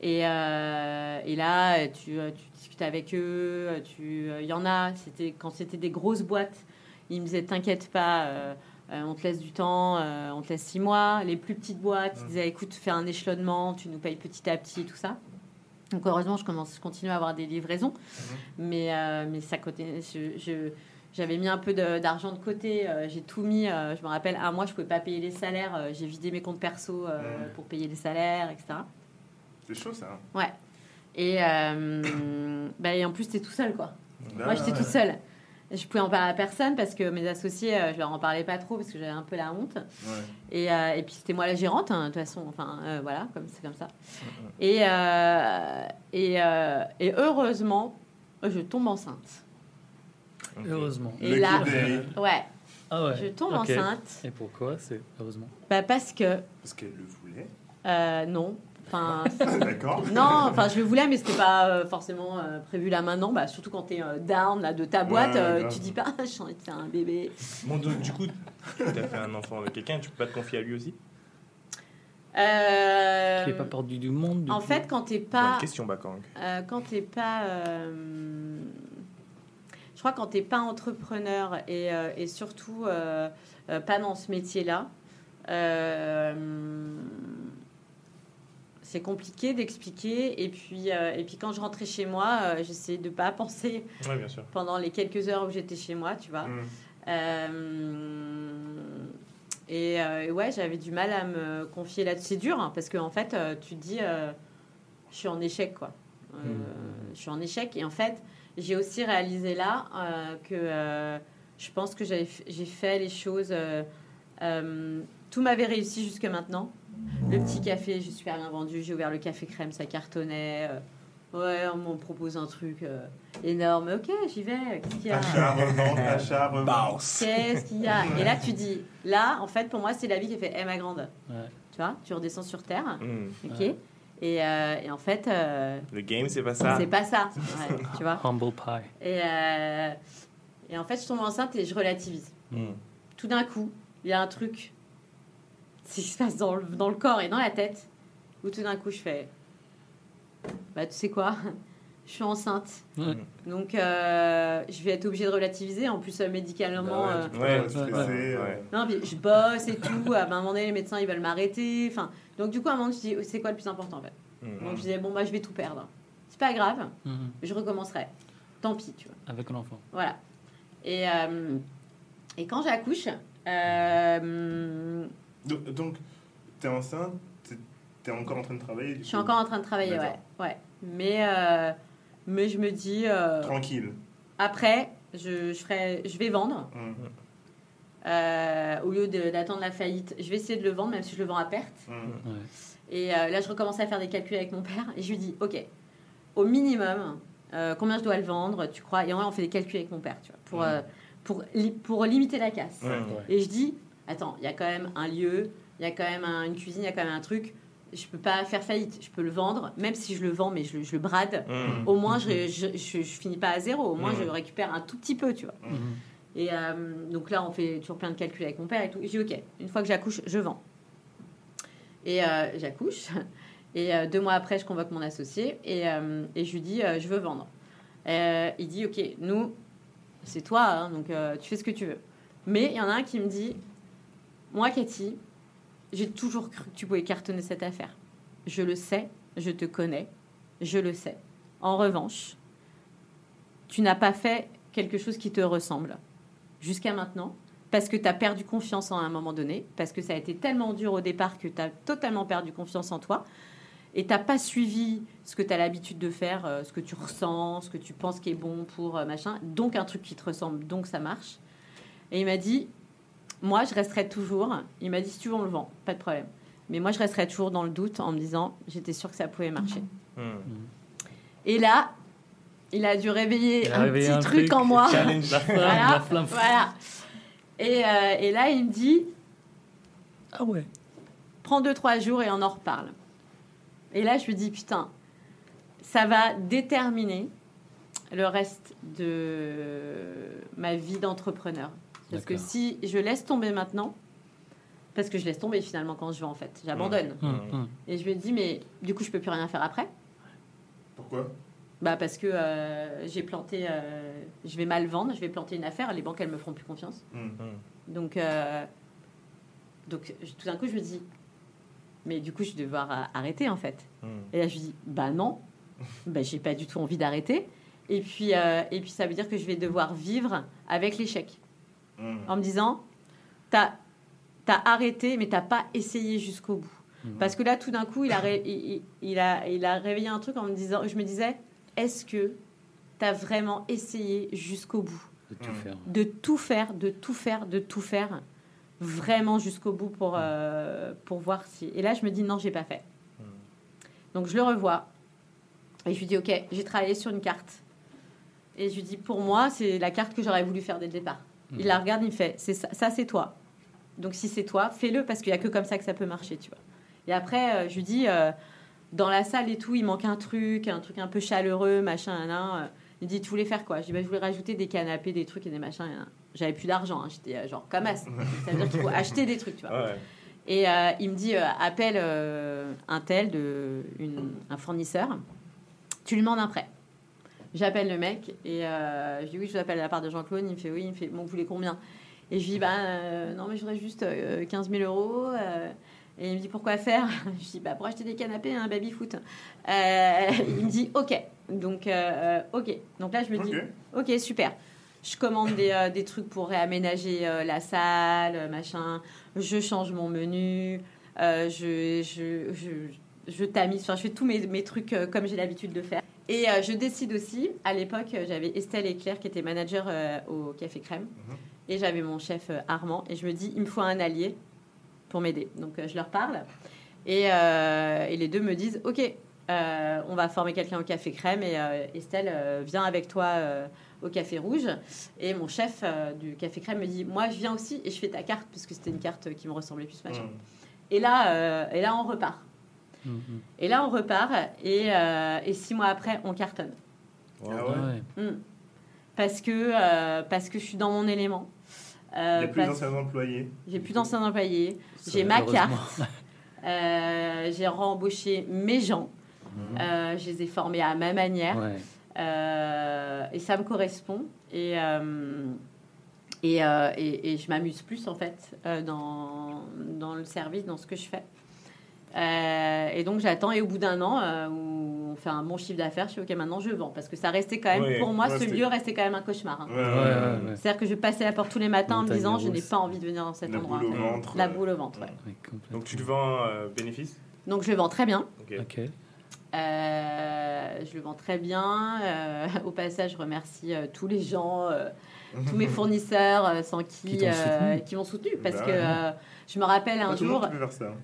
Speaker 3: Et, et là, tu, tu discutes avec eux. Il y en a, c'était quand c'était des grosses boîtes, ils me disaient T'inquiète pas, euh, on te laisse du temps, euh, on te laisse six mois. Les plus petites boîtes, ils
Speaker 1: Mhm.
Speaker 3: disaient Écoute, fais un échelonnement, tu nous payes petit à petit, tout ça. Donc heureusement, je, commence, je continue à avoir des livraisons. Mais, euh, mais ça côté, je, j'avais mis un peu d'argent de côté. j'ai tout mis. je me rappelle, un mois, je pouvais pas payer les salaires. j'ai vidé mes comptes perso
Speaker 1: Mhm.
Speaker 3: pour payer les salaires, etc.
Speaker 1: C'est chaud ça. hein.
Speaker 3: Ouais. Et, bah, et en plus, t'es tout seul, quoi. Moi,
Speaker 1: Ah,
Speaker 3: j'étais toute seule. Je pouvais en parler à personne parce que mes associés, euh, je leur en parlais pas trop parce que j'avais un peu la honte.
Speaker 1: Ouais.
Speaker 3: Et, euh, et puis, c'était moi la gérante, hein, de toute façon. Enfin, euh, voilà, comme c'est comme ça. Et, euh, et, euh, et heureusement, je tombe enceinte.
Speaker 4: Heureusement.
Speaker 3: Et là, ouais,
Speaker 4: Ah ouais.
Speaker 3: je tombe enceinte.
Speaker 4: Et pourquoi C'est heureusement?
Speaker 3: Bah, parce que,
Speaker 1: Parce qu'elle le voulait.
Speaker 3: euh, non. Enfin,
Speaker 1: D'accord.
Speaker 3: Non, enfin je le voulais, mais c'était pas euh, forcément euh, prévu là maintenant. Bah, surtout quand t'es euh, down là, de ta boîte,
Speaker 1: Ouais,
Speaker 3: euh, tu dis pas j'ai envie de faire un bébé.
Speaker 2: Bon, donc, du coup, tu as fait un enfant avec quelqu'un, tu peux pas te confier à lui aussi?
Speaker 3: Euh,
Speaker 4: Qui est pas perdu du monde. du
Speaker 3: en
Speaker 4: coup.
Speaker 3: fait, quand t'es
Speaker 2: Bonne
Speaker 3: pas,
Speaker 2: question, Bakang.
Speaker 3: euh, quand t'es pas, euh, je crois quand t'es pas entrepreneur et, euh, et surtout pas dans ce métier-là. euh, c'est compliqué d'expliquer et puis euh, et puis quand je rentrais chez moi euh, j'essayais de pas penser
Speaker 2: Oui, bien sûr.
Speaker 3: pendant les quelques heures où j'étais chez moi, tu vois.
Speaker 1: Mhm.
Speaker 3: Euh, et ouais, j'avais du mal à me confier là-dessus. C'est dur, hein, parce qu'en en fait, tu te dis, je suis en échec, quoi.
Speaker 4: Mm.
Speaker 3: Je suis en échec. Et en fait, j'ai aussi réalisé là que je pense que j'ai fait les choses. tout m'avait réussi jusque maintenant. Le petit café, j'ai super bien vendu. J'ai ouvert le café crème, ça cartonnait. euh, ouais, on m'en propose un truc euh, énorme. Ok, j'y vais. Qu'est-ce qu'il y a
Speaker 1: Achat, revente, achat, revente.
Speaker 3: Qu'est-ce qu'il y a Et là, tu dis, là, en fait, pour moi, c'est la vie qui a fait, Eh, ma grande.
Speaker 4: Ouais.
Speaker 3: Tu vois, tu redescends sur Terre,
Speaker 2: Hmm.
Speaker 3: ok
Speaker 4: Ouais.
Speaker 3: et, euh, et en fait, euh,
Speaker 2: Le game, c'est pas ça.
Speaker 3: c'est pas ça, Ouais, tu vois.
Speaker 4: Humble pie.
Speaker 3: Et, euh, et en fait, je tombe enceinte et je relativise.
Speaker 2: Hmm.
Speaker 3: Tout d'un coup, il y a un truc qui se passe dans le, dans le corps et dans la tête, où tout d'un coup, je fais, bah, tu sais quoi? Je suis enceinte.
Speaker 4: Ouais.
Speaker 3: Donc, euh, je vais être obligée de relativiser. En plus, euh, médicalement,
Speaker 1: Bah ouais,
Speaker 3: euh,
Speaker 2: Ouais,
Speaker 1: stresser,
Speaker 2: ouais,
Speaker 1: euh,
Speaker 2: ouais.
Speaker 3: Non, puis je bosse et tout. À un moment donné, les médecins, ils veulent m'arrêter. Enfin, donc, du coup, à un moment, je dis, c'est quoi le plus important, en fait?
Speaker 2: Hmm.
Speaker 3: Donc, je disais, bon, bah, je vais tout perdre. C'est pas grave,
Speaker 4: Mhm.
Speaker 3: je recommencerai. Tant pis, tu vois.
Speaker 4: Avec un enfant.
Speaker 3: Voilà. Et, euh, et quand j'accouche, euh,
Speaker 1: Donc, donc t'es enceinte, t'es- t'es encore en train de travailler
Speaker 3: je suis
Speaker 1: coup
Speaker 3: encore en train de travailler, ouais. Ouais. Mais, euh, mais je me dis, euh,
Speaker 1: Tranquille.
Speaker 3: après, je, je, ferai, je vais vendre.
Speaker 1: Mhm.
Speaker 3: Euh, au lieu d'attendre la faillite, je vais essayer de le vendre, même si je le vends à perte.
Speaker 4: Ouais.
Speaker 3: Et euh, là, je recommence à faire des calculs avec mon père et je lui dis, ok, au minimum, euh, combien je dois le vendre, tu crois? Et en vrai, on fait des calculs avec mon père, tu vois, pour, euh, pour, li- pour limiter la casse.
Speaker 1: Ouais.
Speaker 3: Et je dis, attends, il y a quand même un lieu, il y a quand même un- une cuisine, il y a quand même un truc. Je peux pas faire faillite, je peux le vendre, même si je le vends, mais je, le- je le brade.
Speaker 2: Hmm.
Speaker 3: Au moins, je, je, finis pas à zéro. Au moins,
Speaker 1: Mhm.
Speaker 3: je récupère un tout petit peu, tu vois.
Speaker 4: Mhm.
Speaker 3: Et euh, donc là, on fait toujours plein de calculs avec mon père et tout. Je dis, OK, une fois que j'accouche, je vends. Et euh, j'accouche. Et euh, deux mois après, je convoque mon associé et, et je lui dis, je veux vendre. Il dit, OK, nous, c'est toi, hein, donc tu fais ce que tu veux. Mais il y en a un qui me dit, moi, Cathy, j'ai toujours cru que tu pouvais cartonner cette affaire. Je le sais, je te connais, je le sais. En revanche, tu n'as pas fait quelque chose qui te ressemble jusqu'à maintenant parce que tu as perdu confiance en un moment donné, parce que ça a été tellement dur au départ que tu as totalement perdu confiance en toi, et tu n'as pas suivi ce que tu as l'habitude de faire, euh, ce que tu ressens, ce que tu penses qui est bon pour euh, machin, donc un truc qui te ressemble, donc ça marche. Et il m'a dit, moi je resterai toujours, il m'a dit si tu veux on le vend, pas de problème. Mais moi je resterai toujours dans le doute en me disant, j'étais sûre que ça pouvait marcher.
Speaker 2: Hmm.
Speaker 3: Et là, il a dû réveiller
Speaker 4: a
Speaker 3: un
Speaker 4: réveillé
Speaker 3: petit
Speaker 4: un
Speaker 3: truc,
Speaker 4: truc.
Speaker 3: en moi.
Speaker 2: Challenge.
Speaker 4: La flamme,
Speaker 3: Voilà,
Speaker 4: la flamme.
Speaker 3: voilà. Et, euh, et là, il me dit,
Speaker 4: Ah ouais.
Speaker 3: prends deux, trois jours et on en reparle. Et là, je lui dis, putain, ça va déterminer le reste de ma vie d'entrepreneur. Parce que si je laisse tomber maintenant, parce que je laisse tomber finalement quand je vais en fait, j'abandonne.
Speaker 4: Hum, hum.
Speaker 3: Et je ai dit, mais du coup, je peux plus rien faire après.
Speaker 1: Pourquoi?
Speaker 3: Bah parce que euh, j'ai planté, euh, je vais mal vendre, je vais planter une affaire, les banques elles me feront plus confiance. Donc, euh, donc tout d'un coup je me dis, mais du coup je vais devoir arrêter en fait. Et là je me dis, bah non, bah j'ai pas du tout envie d'arrêter. Et puis, euh, et puis ça veut dire que je vais devoir vivre avec l'échec,
Speaker 1: Hmm.
Speaker 3: en me disant, t'as as arrêté mais t'as pas essayé jusqu'au bout.
Speaker 4: Mhm.
Speaker 3: Parce que là, tout d'un coup, il a, ré- il, il- il a, il a réveillé un truc en me disant, je me disais, est-ce que tu as vraiment essayé jusqu'au bout?
Speaker 4: De tout
Speaker 1: Hum.
Speaker 4: faire.
Speaker 3: De tout faire, de tout faire, de tout faire, vraiment jusqu'au bout pour, euh, pour voir si... Et là, je me dis, non, j'ai pas fait. Donc, je le revois. Et je lui dis, ok, j'ai travaillé sur une carte. Et je lui dis, pour moi, c'est la carte que j'aurais voulu faire dès le départ. Il la regarde, il fait, c'est ça, ça c'est toi. Donc si c'est toi, fais-le parce qu'il y a que comme ça que ça peut marcher, tu vois. Et après, euh, je lui dis, euh, dans la salle et tout, il manque un truc, un truc un peu chaleureux, machin, nan, nan. Euh, Il dit, tu voulais faire quoi? Je dis, bah, je voulais rajouter des canapés, des trucs et des machins. nan. J'avais plus d'argent, hein. j'étais genre comme as. Ça veut dire qu'il faut acheter des trucs, tu vois.
Speaker 2: Ouais.
Speaker 3: Et il me dit appelle un tel, de, une- un fournisseur, tu lui demandes un prêt. J'appelle le mec et euh, je dis oui, je vous appelle de la part de Jean-Claude. Il me fait oui, il me fait bon, vous voulez combien? Et je lui dis bah euh, non, mais je voudrais juste euh, 15 000 euros. euh. et il me dit pourquoi faire? Je dis bah pour acheter des canapés, un baby foot. Euh, il me dit ok. Donc euh, ok. Donc là je me dis
Speaker 1: Ok.
Speaker 3: Super. Je commande des, euh, des trucs pour réaménager euh, la salle, euh, machin. Je change mon menu. euh, je, je, je, je tamise. Enfin, je fais tous mes, mes trucs euh, comme j'ai l'habitude de faire. Et euh, je décide aussi, à l'époque, euh, j'avais Estelle et Claire qui étaient managers euh, au Café Crème.
Speaker 1: Mhm.
Speaker 3: Et j'avais mon chef Armand. Et je me dis, il me faut un allié pour m'aider. Donc je leur parle. Et, euh, et les deux me disent, ok, euh, on va former quelqu'un au Café Crème. Et euh, Estelle, viens avec toi au Café Rouge. Et mon chef du Café Crème me dit, moi je viens aussi et je fais ta carte, puisque c'était une carte qui me ressemblait plus, machin.
Speaker 1: Hmm.
Speaker 3: Et là, et là, on repart.
Speaker 4: Hum.
Speaker 3: Et là, on repart. Et, euh, et six mois après, on cartonne.
Speaker 1: Ah
Speaker 2: Wow.
Speaker 4: Ah ouais.
Speaker 3: Mm. Parce, que, euh, parce que je suis dans mon élément. Euh,
Speaker 1: a plus d'anciens employés.
Speaker 3: J'ai plus d'anciens employés. J'ai ma carte. Euh, j'ai rembauché mes gens.
Speaker 4: Mhm.
Speaker 3: Euh, je les ai formés à ma manière.
Speaker 4: Ouais.
Speaker 3: Euh, et ça me correspond. Et, euh, et, euh, et, et je m'amuse plus, en fait, euh, dans, dans le service, dans ce que je fais. Euh, et donc j'attends et au bout d'un an euh, où on fait un bon chiffre d'affaires, je suis ok maintenant je vends parce que ça restait quand même
Speaker 1: Ouais,
Speaker 3: pour moi
Speaker 1: ouais,
Speaker 3: ce lieu restait quand même un cauchemar. hein.
Speaker 1: Ouais,
Speaker 4: Ouais,
Speaker 1: ouais,
Speaker 4: ouais,
Speaker 1: ouais.
Speaker 4: ouais.
Speaker 3: C'est-à-dire que je passais la porte tous les matins en me disant je n'ai pas envie de venir dans cet
Speaker 1: La
Speaker 3: endroit.
Speaker 1: boule au ventre.
Speaker 3: La boule au ventre. ouais.
Speaker 4: Ouais, complètement.
Speaker 2: Donc tu le vends euh, bénéfice?
Speaker 3: Donc je le vends très bien.
Speaker 2: Ok.
Speaker 4: Ok.
Speaker 3: Euh, je le vends très bien. Euh, au passage, je remercie euh, tous les gens, euh, tous mes fournisseurs euh, sans qui, euh,
Speaker 4: soutenu.
Speaker 3: qui m'ont soutenu. Parce
Speaker 1: Bah
Speaker 3: que euh, je me rappelle un jour,
Speaker 1: hein.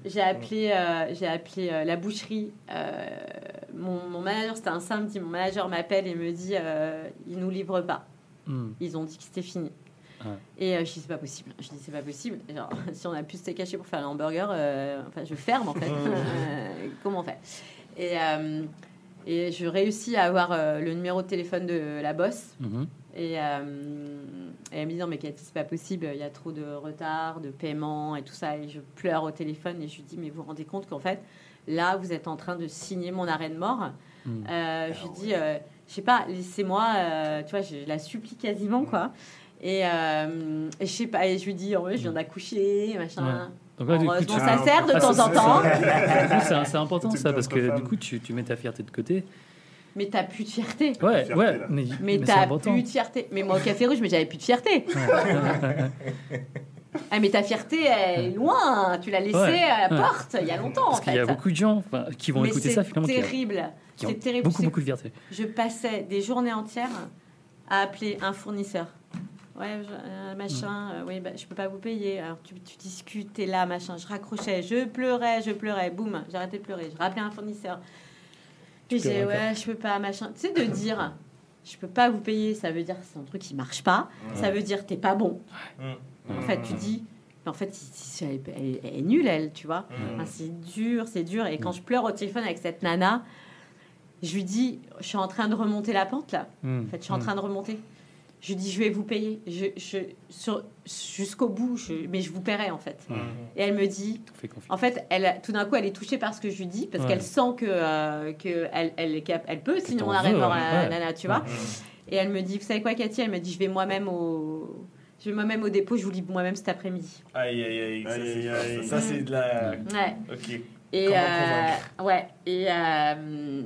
Speaker 3: j'ai appelé, euh, j'ai appelé euh, la boucherie. euh, mon, mon manager, c'était un samedi, mon manager m'appelle et me dit euh, ils nous livrent pas.
Speaker 4: Hum.
Speaker 3: Ils ont dit que c'était fini.
Speaker 4: Ouais.
Speaker 3: Et euh, je dis c'est pas possible. Je dis c'est pas possible. Genre, si on a plus de steak haché pour faire un hamburger, euh, enfin je ferme en fait. Euh, comment on fait? Et, euh, et je réussis à avoir euh, le numéro de téléphone de la boss.
Speaker 4: Mhm.
Speaker 3: Et, euh, et elle me dit non mais Cathy c'est pas possible, il y a trop de retard, de paiement et tout ça. Et je pleure au téléphone et je lui dis mais vous vous rendez compte qu'en fait là vous êtes en train de signer mon arrêt de mort.
Speaker 4: Hum.
Speaker 3: Euh, je lui dis, euh, je sais pas, laissez-moi, euh, tu vois, je la supplie quasiment, quoi. Et, euh, et je sais pas, et je lui dis, en vrai, je viens d'accoucher, machin.
Speaker 4: Donc là, du coup, tu...
Speaker 3: ça sert de
Speaker 4: Ah,
Speaker 3: temps en temps.
Speaker 4: C'est important ça parce que du coup tu, tu mets ta fierté de côté
Speaker 3: mais t'as plus de fierté.
Speaker 4: Ouais,
Speaker 1: Fierté,
Speaker 4: ouais, mais,
Speaker 3: Mais,
Speaker 4: c'est
Speaker 3: t'as plus de fierté. Mais moi, au Café Rouge, mais j'avais plus de fierté. Ah, mais ta fierté, elle est loin. Tu l'as laissée
Speaker 4: Ouais,
Speaker 3: à la
Speaker 4: ouais.
Speaker 3: porte il y a longtemps,
Speaker 4: Parce
Speaker 3: en
Speaker 4: qu'il y a beaucoup de gens enfin, qui vont
Speaker 3: mais
Speaker 4: écouter
Speaker 3: c'est
Speaker 4: ça finalement qui,
Speaker 3: terrible. C'est terrible.
Speaker 4: beaucoup,
Speaker 3: C'est-
Speaker 4: beaucoup de fierté.
Speaker 3: Je passais des journées entières à appeler un fournisseur. Ouais, je- euh, machin, euh, oui, bah, je peux pas vous payer. Alors tu, tu discutes, t'es là, machin. Je raccrochais, je pleurais, je pleurais, boum, j'arrêtais de pleurer. Je rappelais un fournisseur. Puis j'ai, ouais, je peux pas, machin. Tu sais, de dire, je peux pas vous payer, ça veut dire que c'est un truc qui marche pas. Ça veut dire t'es pas bon. En fait, tu dis, mais en fait, elle, elle- elle est nulle, elle, tu vois. Ah, c'est dur, c'est dur. Et quand je pleure au téléphone avec cette nana, je lui dis, je suis en train de remonter la pente là.
Speaker 4: Mm.
Speaker 3: En fait, je suis en train de remonter. Je lui dis, je vais vous payer. Je, je, sur- jusqu'au bout, je- mais je vous paierai en fait. Et elle me dit,
Speaker 4: On fait
Speaker 3: en fait, elle, tout d'un coup, elle est touchée par ce que je lui dis parce
Speaker 4: Ouais.
Speaker 3: qu'elle sent que, euh, que elle, elle, est cap- elle peut
Speaker 4: veux,
Speaker 3: mort
Speaker 4: ouais.
Speaker 3: à la
Speaker 4: Ouais.
Speaker 3: nana, tu vois. Et elle me dit, vous savez quoi, Cathy? Elle me dit, je vais moi-même au, je vais moi-même au dépôt. Je vous livre moi-même cet après-midi.
Speaker 2: Aïe, aïe, aïe. Ça,
Speaker 1: Aïe,
Speaker 2: c'est
Speaker 1: aïe,
Speaker 2: ça. C'est de la.
Speaker 3: Ouais.
Speaker 2: Ok.
Speaker 3: Et euh, ouais. Et euh,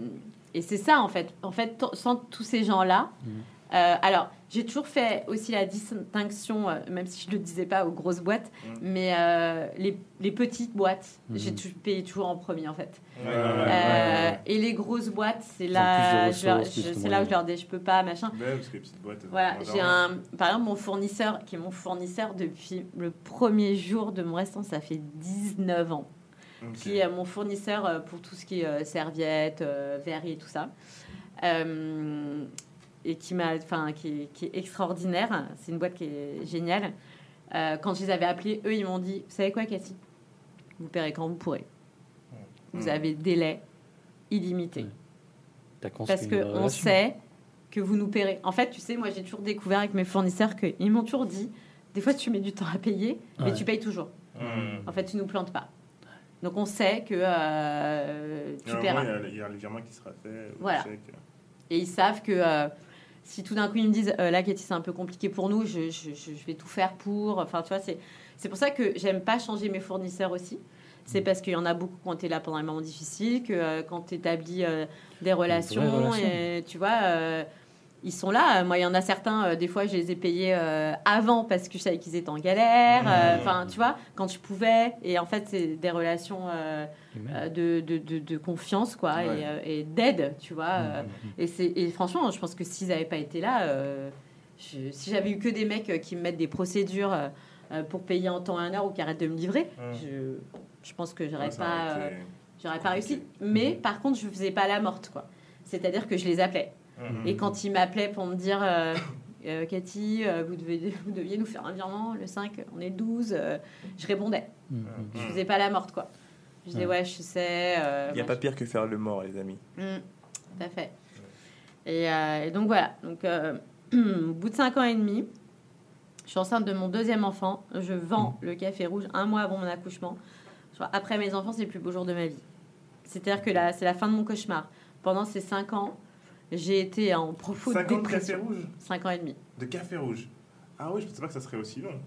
Speaker 3: et c'est ça en fait. En fait, sans tous ces gens-là.
Speaker 4: Mhm.
Speaker 3: euh, alors, j'ai toujours fait aussi la distinction, euh, même si je le disais pas aux grosses boîtes,
Speaker 1: Mhm.
Speaker 3: mais euh, les, les petites boîtes,
Speaker 4: Mhm.
Speaker 3: j'ai payé toujours en premier en fait.
Speaker 1: Ouais, ouais,
Speaker 3: Euh,
Speaker 1: ouais, ouais.
Speaker 3: Et les grosses boîtes, c'est là, je je- là où je leur dis, je peux pas, machin.
Speaker 1: Ouais, parce que les petites boîtes.
Speaker 3: Voilà, j'ai un, par exemple, mon fournisseur, qui est mon fournisseur depuis le premier jour de mon restaurant, ça fait 19 ans qui est mon fournisseur pour tout ce qui est serviettes, verres et tout ça. Euh, et qui, m'a, enfin, qui, est- qui est extraordinaire. C'est une boîte qui est géniale. Euh, quand je les avais appelés, eux, ils m'ont dit Vous savez quoi, Cathy Vous paierez quand vous pourrez. Vous
Speaker 1: Mm.
Speaker 3: avez délai illimité. Parce qu'on
Speaker 4: relation.
Speaker 3: sait que vous nous paierez. En fait, tu sais, moi, j'ai toujours découvert avec mes fournisseurs qu'ils m'ont toujours dit Des fois, tu mets du temps à payer, mais
Speaker 4: Ouais.
Speaker 3: tu payes toujours.
Speaker 1: Mm.
Speaker 3: En fait, tu nous plantes pas. Donc on sait que euh, tu paieras.
Speaker 1: Il y a- il y a le virement qui sera fait.
Speaker 3: Voilà. Et ils savent que euh, si tout d'un coup ils me disent euh, là, Cathy, c'est un peu compliqué pour nous, je, je- vais tout faire pour. Enfin, tu vois, c'est c'est pour ça que j'aime pas changer mes fournisseurs aussi. C'est parce qu'il y en a beaucoup qui ont été là pendant les moments difficiles, que euh, quand tu établis euh, des relations,
Speaker 4: relation.
Speaker 3: et, tu vois, ils sont là. Moi, il y en a certains, euh, des fois, je les ai payés euh, avant parce que je savais qu'ils étaient en galère. euh, Enfin, tu vois, quand je pouvais. Et en fait, c'est des relations euh, euh, de, de, de, de confiance, quoi,
Speaker 1: Ouais.
Speaker 3: et, euh, et d'aide, tu vois. euh,
Speaker 4: Mhm.
Speaker 3: et, c'est, et franchement, je pense que s'ils n'avaient pas été là, euh, je- si j'avais eu que des mecs euh, qui me mettent des procédures euh, euh, pour payer en temps et en heure ou qui arrêtent de me livrer, je, je pense que j'aurais
Speaker 1: Ouais,
Speaker 3: pas,
Speaker 1: aurait
Speaker 3: euh,
Speaker 1: été-
Speaker 3: j'aurais pas réussi. Mais par contre, je faisais pas la morte, quoi. C'est-à-dire que je les appelais. Et quand ils m'appelaient pour me dire euh, euh, Cathy, euh, vous, devez, vous deviez nous faire un virement le 5, on est le 12, euh, je répondais.
Speaker 4: Mhm.
Speaker 3: Je faisais pas la morte, quoi. Je disais,
Speaker 4: Ouais.
Speaker 3: ouais, je sais. euh,
Speaker 2: Il n'y a pas pire que faire le mort, les amis.
Speaker 3: Mm, tout à fait. Et, euh, et donc voilà. Donc, euh, au bout de 5 ans et demi, je suis enceinte de mon deuxième enfant. Je vends le café rouge un mois avant mon accouchement. Après mes enfants, c'est le plus beau jour de ma vie. C'est-à-dire que là, c'est la fin de mon cauchemar. Pendant ces 5 ans, j'ai été en profonde
Speaker 1: 50 de café rouge
Speaker 3: 5 ans et demi.
Speaker 1: De café rouge Ah oui, je pensais pas que ça serait aussi long.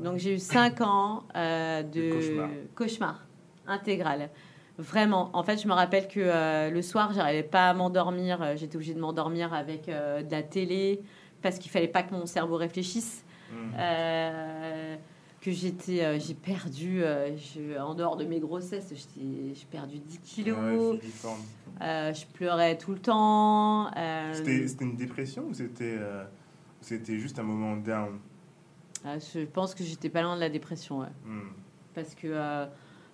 Speaker 3: Donc j'ai eu 5 ans euh, de
Speaker 1: cauchemar.
Speaker 3: cauchemar intégral. Vraiment. En fait, je me rappelle que euh, le soir, j'arrivais pas à m'endormir. Euh, J'étais obligée de m'endormir avec euh, de la télé parce qu'il fallait pas que mon cerveau réfléchisse.
Speaker 1: Mm.
Speaker 3: Que j'étais, euh, j'ai perdu, euh, je- en dehors de mes grossesses, j'ai perdu 10 kilos.
Speaker 1: Ouais.
Speaker 3: Euh, je pleurais tout le temps.
Speaker 1: C'était une dépression ou c'était c'était juste un moment down?
Speaker 3: Je pense que j'étais pas loin de la dépression. ouais.
Speaker 1: Mm.
Speaker 3: parce que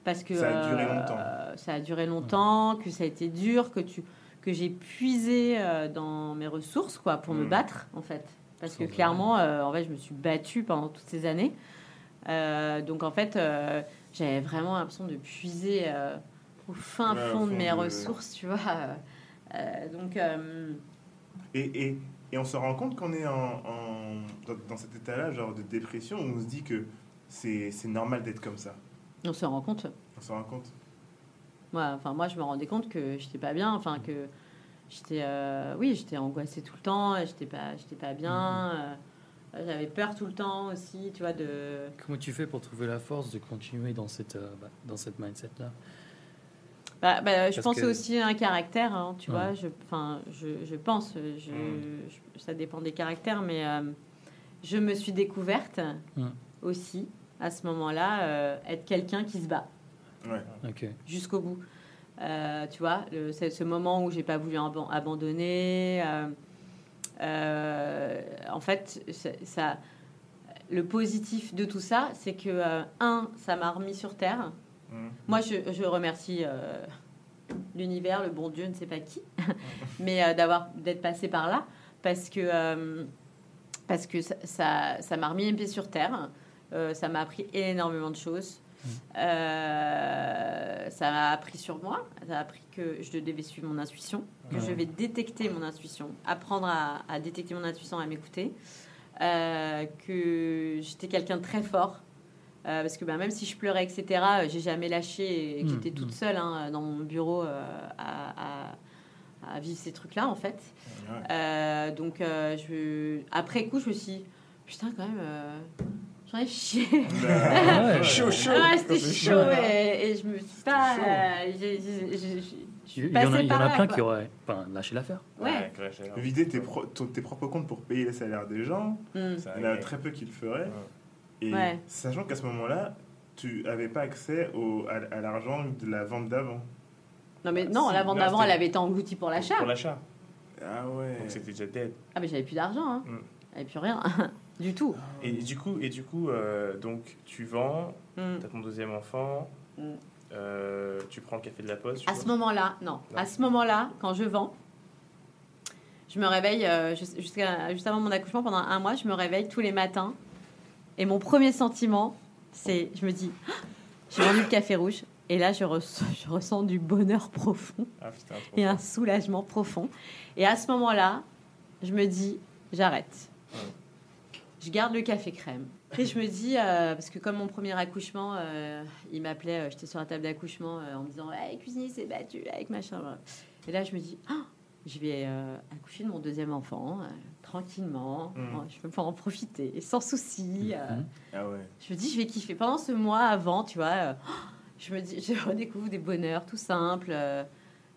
Speaker 3: parce que
Speaker 1: Ça a duré longtemps.
Speaker 3: ça a duré longtemps, que ça a été dur, que tu que j'ai puisé dans mes ressources quoi pour me
Speaker 1: Mm.
Speaker 3: battre en fait. Parce que clairement, en fait, je me suis battue pendant toutes ces années. Euh, donc en fait, euh, j'avais vraiment l'impression de puiser euh, au fin
Speaker 1: Ouais,
Speaker 3: fond de mes ressources, tu vois. Donc
Speaker 1: Et, et, et on se rend compte qu'on est en, en- dans, dans cet état-là, genre de dépression, où on se dit que c'est normal d'être comme ça.
Speaker 3: on se rend compte.
Speaker 1: On se rend compte
Speaker 3: Moi, enfin, moi, je me rendais compte que j'étais pas bien, enfin que j'étais, euh, oui, j'étais angoissée tout le temps, j'étais pas, j'étais pas bien, euh, j'avais peur tout le temps aussi, tu vois, de.
Speaker 4: Comment tu fais pour trouver la force de continuer dans cette, euh, bah, dans cette mindset-là?
Speaker 3: Bah, bah, je
Speaker 4: Parce
Speaker 3: pense
Speaker 4: que-
Speaker 3: aussi à un caractère, hein, tu
Speaker 4: Ouais.
Speaker 3: vois. Je, enfin, je, je pense, je,
Speaker 2: Mm.
Speaker 3: je- ça dépend des caractères, mais euh, je me suis découverte
Speaker 4: Mm.
Speaker 3: aussi à ce moment-là euh, être quelqu'un qui se bat
Speaker 1: Ouais.
Speaker 3: Jusqu'au bout. Euh, tu vois, le- c'est ce moment où j'ai pas voulu aban- abandonner. Euh, en fait, ça, ça- le positif de tout ça, c'est que euh, un, ça m'a remis sur terre.
Speaker 1: Mhm.
Speaker 3: Moi, je, je remercie euh, l'univers, le bon Dieu, ne sais pas qui, mais euh, d'avoir d'être passé par là, parce que parce que ça ça ça m'a remis un pied sur terre. Ça m'a appris énormément de choses. Euh, ça m'a appris sur moi. Ça a appris que je devais suivre mon intuition, que
Speaker 4: Ouais.
Speaker 3: je vais détecter mon intuition, apprendre à, à détecter mon intuition, à m'écouter. Euh, que j'étais quelqu'un de très fort. Euh, parce que bah, même si je pleurais, etc., j'ai jamais lâché et que
Speaker 4: Mm,
Speaker 3: j'étais toute
Speaker 4: mm.
Speaker 3: seule hein, dans mon bureau à, à- à vivre ces trucs-là, en fait.
Speaker 1: Ouais.
Speaker 3: Euh, donc, euh, je... après coup, je me suis dit, putain, quand même, euh, j'en ai chié.
Speaker 4: Ouais.
Speaker 2: Chaud, chaud.
Speaker 3: Ah, c'était chaud et, et je me suis pas. euh,
Speaker 4: Il y en a, y en a
Speaker 3: là,
Speaker 4: plein
Speaker 3: quoi.
Speaker 4: qui auraient enfin, lâché l'affaire.
Speaker 3: Ouais.
Speaker 2: alors.
Speaker 1: Vider tes, pro- ton- tes propres comptes pour payer les salaires des gens,
Speaker 3: Mm.
Speaker 1: Il y en a très peu qui le feraient.
Speaker 2: Ouais.
Speaker 1: Et
Speaker 3: Ouais.
Speaker 1: sachant qu'à ce moment-là, tu n'avais pas accès au, à, à l'argent de la vente d'avant.
Speaker 3: Non, mais non, la vente d'avant, elle avait été engloutie pour l'achat.
Speaker 2: Pour l'achat.
Speaker 1: Ah ouais.
Speaker 2: Donc c'était déjà dead.
Speaker 3: Ah, mais j'avais plus d'argent, hein.
Speaker 2: Mm.
Speaker 3: J'avais plus rien. du tout.
Speaker 2: Et du coup, et du coup euh, donc tu vends,
Speaker 3: Mm.
Speaker 2: t'as ton deuxième enfant,
Speaker 3: Mm.
Speaker 2: euh, tu prends le café de la poste.
Speaker 3: À ce moment-là, non.
Speaker 2: Non.
Speaker 3: À ce moment-là, quand je vends, je me réveille euh, juste avant mon accouchement pendant un mois. Je me réveille tous les matins et mon premier sentiment, c'est, je me dis, Ah, j'ai vendu le café rouge et là je, res- je ressens du bonheur profond
Speaker 2: Ah putain,
Speaker 3: et un soulagement profond. Et à ce moment-là, je me dis, j'arrête.
Speaker 2: Ouais.
Speaker 3: Je garde le café crème. Et je me dis, euh, parce que comme mon premier accouchement, euh, il m'appelait, euh, j'étais sur la table d'accouchement euh, en me disant, hey, cuisinier s'est battu avec machin. voilà. Et là, je me dis, Ah, je vais euh, accoucher de mon deuxième enfant, euh, tranquillement.
Speaker 1: Mm.
Speaker 3: Bon, je vais pouvoir en profiter, sans souci. euh.
Speaker 4: Mhm.
Speaker 1: Ah ouais.
Speaker 3: Je me dis, je vais kiffer. Pendant ce mois avant, tu vois, euh, je me dis, je redécouvre des bonheurs tout simples, euh,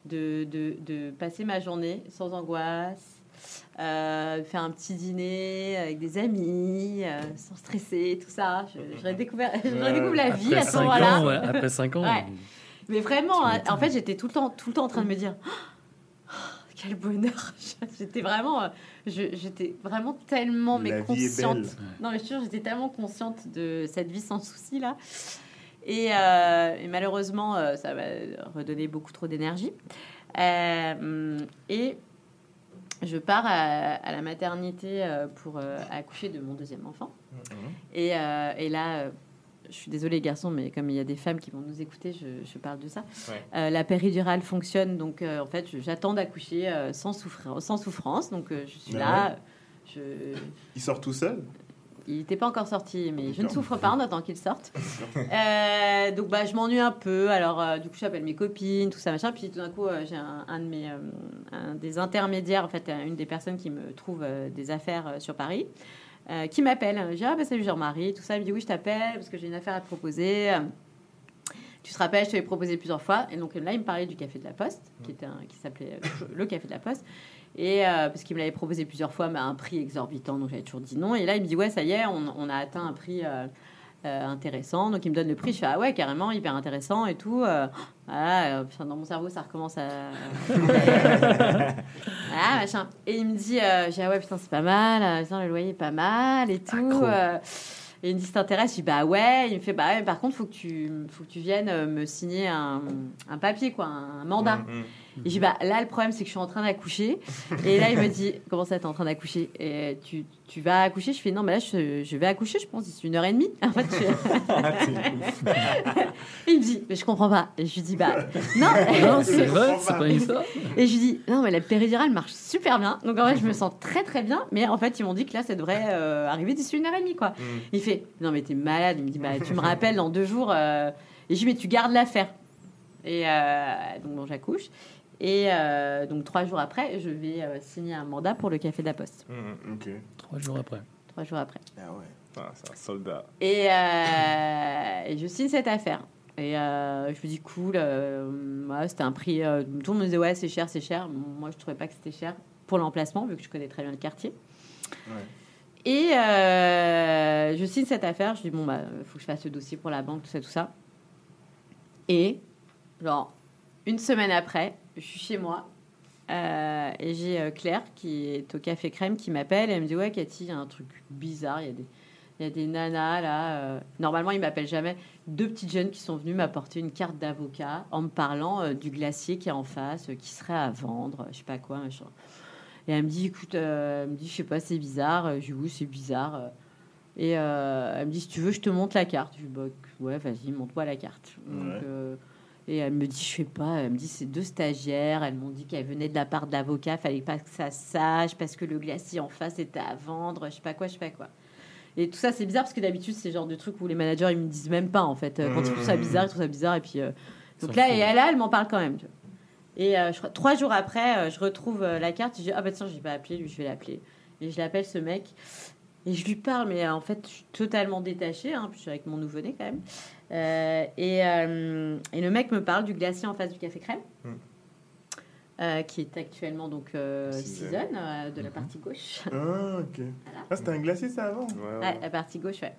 Speaker 3: de, de, de passer ma journée sans angoisse, euh, faire un petit dîner avec des amis, euh, sans stresser, tout ça. Je, je redécouvre, redécouvre la vie à ce
Speaker 4: 5
Speaker 3: moment-là.
Speaker 4: ans, ouais, après 5 ans,
Speaker 3: Ouais. Mais vraiment, hein, en fait, j'étais tout le temps, tout le temps en train de me dire, Oh, quel bonheur. J'étais vraiment, euh, j'étais vraiment tellement mais
Speaker 1: La vie est
Speaker 3: consciente.
Speaker 1: belle.
Speaker 3: Non, mais je j'étais tellement consciente de cette vie sans souci là. Et, euh, et malheureusement, euh, ça m'a redonné beaucoup trop d'énergie. Euh, et je pars à, à la maternité euh, pour euh, accoucher de mon deuxième enfant.
Speaker 1: Mhm.
Speaker 3: Et, euh, et là, je suis désolée, les garçons, mais comme il y a des femmes qui vont nous écouter, je, je parle de ça.
Speaker 2: Ouais.
Speaker 3: Euh, la péridurale fonctionne, donc euh, en fait, j'attends d'accoucher euh, sans, souffrance, sans souffrance. Donc euh, je suis
Speaker 1: Ah
Speaker 3: là. Je,
Speaker 1: Il sort tout seul?
Speaker 3: Il n'était pas encore sorti, mais je ne souffre pas en attendant qu'il sorte. Euh, donc bah, je m'ennuie un peu. Alors euh, du coup, j'appelle mes copines, tout ça, machin. Puis tout d'un coup, euh, j'ai un, un de mes, un des intermédiaires, en fait, une des personnes qui me trouve des affaires sur Paris, qui m'appelle. Je dis ah bah salut Jean-Marie, tout ça. Il me dit oui, je t'appelle parce que j'ai une affaire à te proposer. Tu te rappelles, je te l'ai proposé plusieurs fois. Et donc là, il me parlait du café de la Poste, qui était un- qui s'appelait le café de la Poste. Et euh, parce qu'il me l'avait proposé plusieurs fois, mais à un prix exorbitant, donc j'avais toujours dit non. Et là, il me dit ouais, ça y est, on, on a atteint un prix euh, euh, intéressant. Donc il me donne le prix. Je fais ah ouais, carrément, hyper intéressant et tout. Euh, euh, putain, dans mon cerveau, ça recommence à. voilà, machin. Et il me dit, j'ai ah ouais, putain, c'est pas mal. putain, le loyer est pas mal et tout. Et il me dit, ça t'intéresse Je dis, bah ouais. Il me fait, bah ouais, mais par contre, faut que tu, faut que tu viennes me signer un, un papier, quoi, un mandat.
Speaker 2: Mhm.
Speaker 3: Et je dis, bah là, le problème, c'est que je suis en train d'accoucher. Et là, il me dit, comment ça, t'es en train d'accoucher? Et tu, tu vas accoucher? Je fais, non, mais là, je, je vais accoucher, je pense, d'ici une heure et demie. En fait, je- il me dit, mais je comprends pas. Et je lui dis, bah non.
Speaker 4: Non, c'est vrai, c'est
Speaker 1: pas.
Speaker 4: une ça.
Speaker 3: Et je lui dis, non, mais la péridurale marche super bien. Donc en fait, je me sens très très bien. Mais en fait, ils m'ont dit que là, ça devrait euh, arriver d'ici une heure et demie, quoi.
Speaker 2: Mhm.
Speaker 3: Il fait, non, mais t'es malade. Il me dit, bah, tu me rappelles dans deux jours. euh. Et je dis, mais tu gardes l'affaire. Et euh, donc, bon, j'accouche. Et euh, donc, trois jours après, je vais euh, signer un mandat pour le Café de la Poste.
Speaker 2: Mhm.
Speaker 1: Ok.
Speaker 4: Trois jours après.
Speaker 3: Trois jours après.
Speaker 1: Ah ouais.
Speaker 2: Ah, c'est un soldat.
Speaker 3: Et, euh, et je signe cette affaire. Et euh, je me dis, cool, euh, ouais, c'était un prix. euh, tout le monde me disait, ouais, c'est cher, c'est cher. Moi, je trouvais pas que c'était cher pour l'emplacement, vu que je connais très bien le quartier.
Speaker 1: Ouais.
Speaker 3: Et euh, je signe cette affaire. Je dis, bon, bah, faut que je fasse le dossier pour la banque, tout ça, tout ça. Et, genre, une semaine après, je suis chez moi. euh, et j'ai euh, Claire qui est au Café Crème qui m'appelle. Elle me dit, ouais, Cathy, il y a un truc bizarre. Il y a des, il y a des nanas là. euh, Normalement, ils m'appellent jamais. Deux petites jeunes qui sont venues m'apporter une carte d'avocat en me parlant euh, du glacier qui est en face, qui serait à vendre, je sais pas quoi, machin. Et elle me dit, écoute, elle me dit, je sais pas, c'est bizarre. Je dis, oui, c'est bizarre. Et elle me dit, si tu veux, je te montre la carte. Je dis, bah, ouais, vas-y, montre-moi la carte.
Speaker 1: Ouais.
Speaker 3: Et elle me dit, je sais pas, elle me dit, c'est deux stagiaires. Elles m'ont dit qu'elles venaient de la part de l'avocat, fallait pas que ça sache parce que le glacier en face était à vendre, je sais pas quoi, je sais pas quoi. Et tout ça, c'est bizarre parce que d'habitude, c'est le genre de truc où les managers, ils me disent même pas en fait. Quand ils trouvent ça bizarre, ils trouvent ça bizarre. Et puis, euh, donc là, et elle, là, elle m'en parle quand même. tu vois. Et euh, je crois, trois jours après, euh, je retrouve euh, la carte. Je dis, ah bah tiens, je vais pas appeler, lui, je vais l'appeler. Et je l'appelle ce mec. Et je lui parle, mais en fait, je suis totalement détachée. Hein, puis je suis avec mon nouveau-né quand même. Euh, et, euh, et le mec me parle du glacier en face du Café Crème.
Speaker 2: Mm.
Speaker 3: euh, qui est actuellement donc euh,
Speaker 2: Season.
Speaker 3: Season, euh, de la partie gauche.
Speaker 1: Ah, ok. Ah, c'était un glacier, ça, avant?
Speaker 2: Ouais,
Speaker 3: la partie gauche, ouais.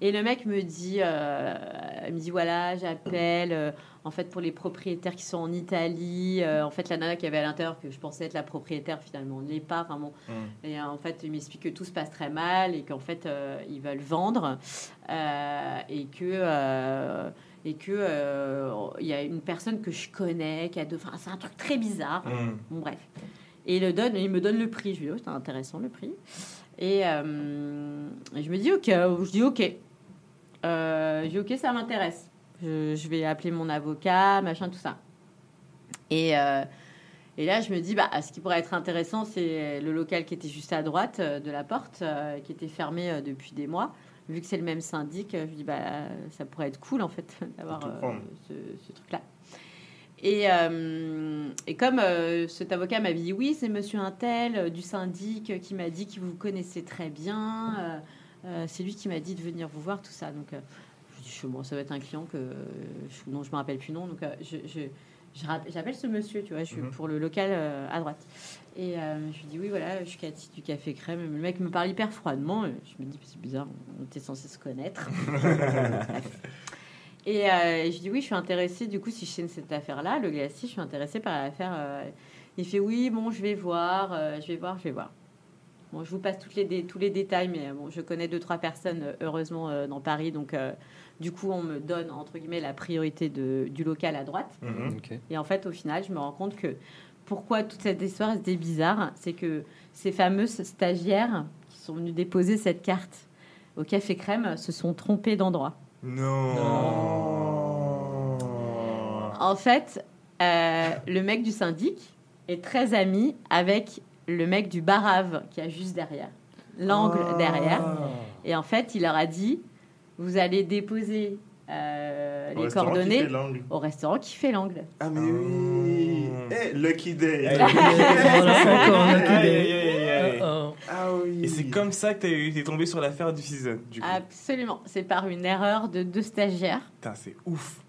Speaker 3: Et le mec me dit, euh, il me dit voilà, j'appelle euh, en fait pour les propriétaires qui sont en Italie. euh, en fait, la nana qui avait à l'intérieur que je pensais être la propriétaire finalement ne l'est pas. Enfin bon,
Speaker 1: Mm.
Speaker 3: et euh, en fait, il m'explique que tout se passe très mal et qu'en fait euh, ils veulent vendre euh, et que et que il y a une personne que je connais qui a deux. Enfin, c'est un truc très bizarre.
Speaker 1: Mm.
Speaker 3: Bon, bref. Et il, le donne, il me donne le prix. Je lui dis, oh, c'est intéressant le prix. Et, et je me dis, ok. Je dis, ok. Je dis, ok, ça m'intéresse. Je, je vais appeler mon avocat, machin, tout ça. Et, euh, et là, je me dis, bah, ce qui pourrait être intéressant, c'est le local qui était juste à droite euh, de la porte, euh, qui était fermé depuis des mois. Vu que c'est le même syndic, je me dis, bah, ça pourrait être cool, en fait, d'avoir euh, ce, ce truc-là. Et, euh, et comme euh, cet avocat m'avait dit oui, c'est monsieur Intel euh, du syndic qui m'a dit qu'il vous connaissait très bien, c'est lui qui m'a dit de venir vous voir, tout ça. Donc, je bon, ça va être un client que je, dont je me rappelle plus non. Donc, euh, je, je- j'appelle ce monsieur, tu vois, je suis
Speaker 1: Mhm.
Speaker 3: pour le local euh, à droite. Et euh, je lui dis oui, voilà, je suis Cathy du Café Crème. Le mec me parle hyper froidement. Je me dis, c'est bizarre, on était censé se connaître. Et euh, je dis oui, je suis intéressée. Du coup, si je signe cette affaire-là, le glacier, je suis intéressée par l'affaire. il fait oui, bon, je vais voir, je vais voir, je vais voir. Bon, je vous passe toutes les dé- tous les détails, mais bon, je connais deux trois personnes heureusement dans Paris, donc du coup, on me donne entre guillemets la priorité de, du local à droite.
Speaker 1: Mhm.
Speaker 4: Ok.
Speaker 3: Et en fait, au final, je me rends compte que pourquoi toute cette histoire était bizarre, c'est que ces fameuses stagiaires qui sont venues déposer cette carte au Café Crème se sont trompées d'endroit.
Speaker 1: Non.
Speaker 3: En fait, euh, le mec du syndic est très ami avec le mec du barave qui est juste derrière, l'angle
Speaker 1: Ah.
Speaker 3: derrière. Et en fait, il leur a dit vous allez déposer euh, les coordonnées au restaurant qui fait l'angle.
Speaker 1: Ah, mais oui. Eh, Lucky Day. Ah oui.
Speaker 2: Et c'est comme ça que t'es t'es tombé sur l'affaire du season, du coup.
Speaker 3: Absolument. C'est par une erreur de deux stagiaires.
Speaker 2: Putain, c'est ouf.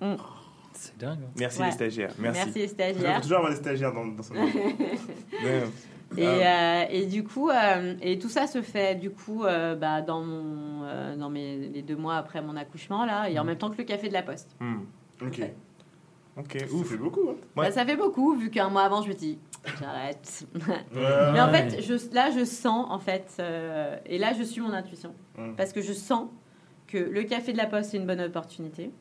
Speaker 4: C'est dingue. hein.
Speaker 2: Merci
Speaker 3: Ouais.
Speaker 2: les stagiaires. Merci.
Speaker 3: Merci les
Speaker 1: Il faut
Speaker 3: stagiaires.
Speaker 1: toujours avoir des stagiaires dans, dans son.
Speaker 3: Et,
Speaker 2: Ah.
Speaker 3: euh, et du coup, euh, et tout ça se fait du coup euh, bah, dans, mon, euh, dans mes, les deux mois après mon accouchement là, et en même temps que le café de la poste.
Speaker 2: Hmm.
Speaker 1: Ok.
Speaker 2: Ok,
Speaker 1: Ça
Speaker 2: ouf.
Speaker 1: fait beaucoup. Hein.
Speaker 2: Ouais.
Speaker 3: Bah, ça fait beaucoup vu qu'un mois avant je me dis j'arrête.
Speaker 1: Ouais.
Speaker 3: Mais en fait, je, là je sens en fait, euh, et là je suis mon intuition
Speaker 1: Mm.
Speaker 3: parce que je sens que le café de la poste c'est une bonne opportunité.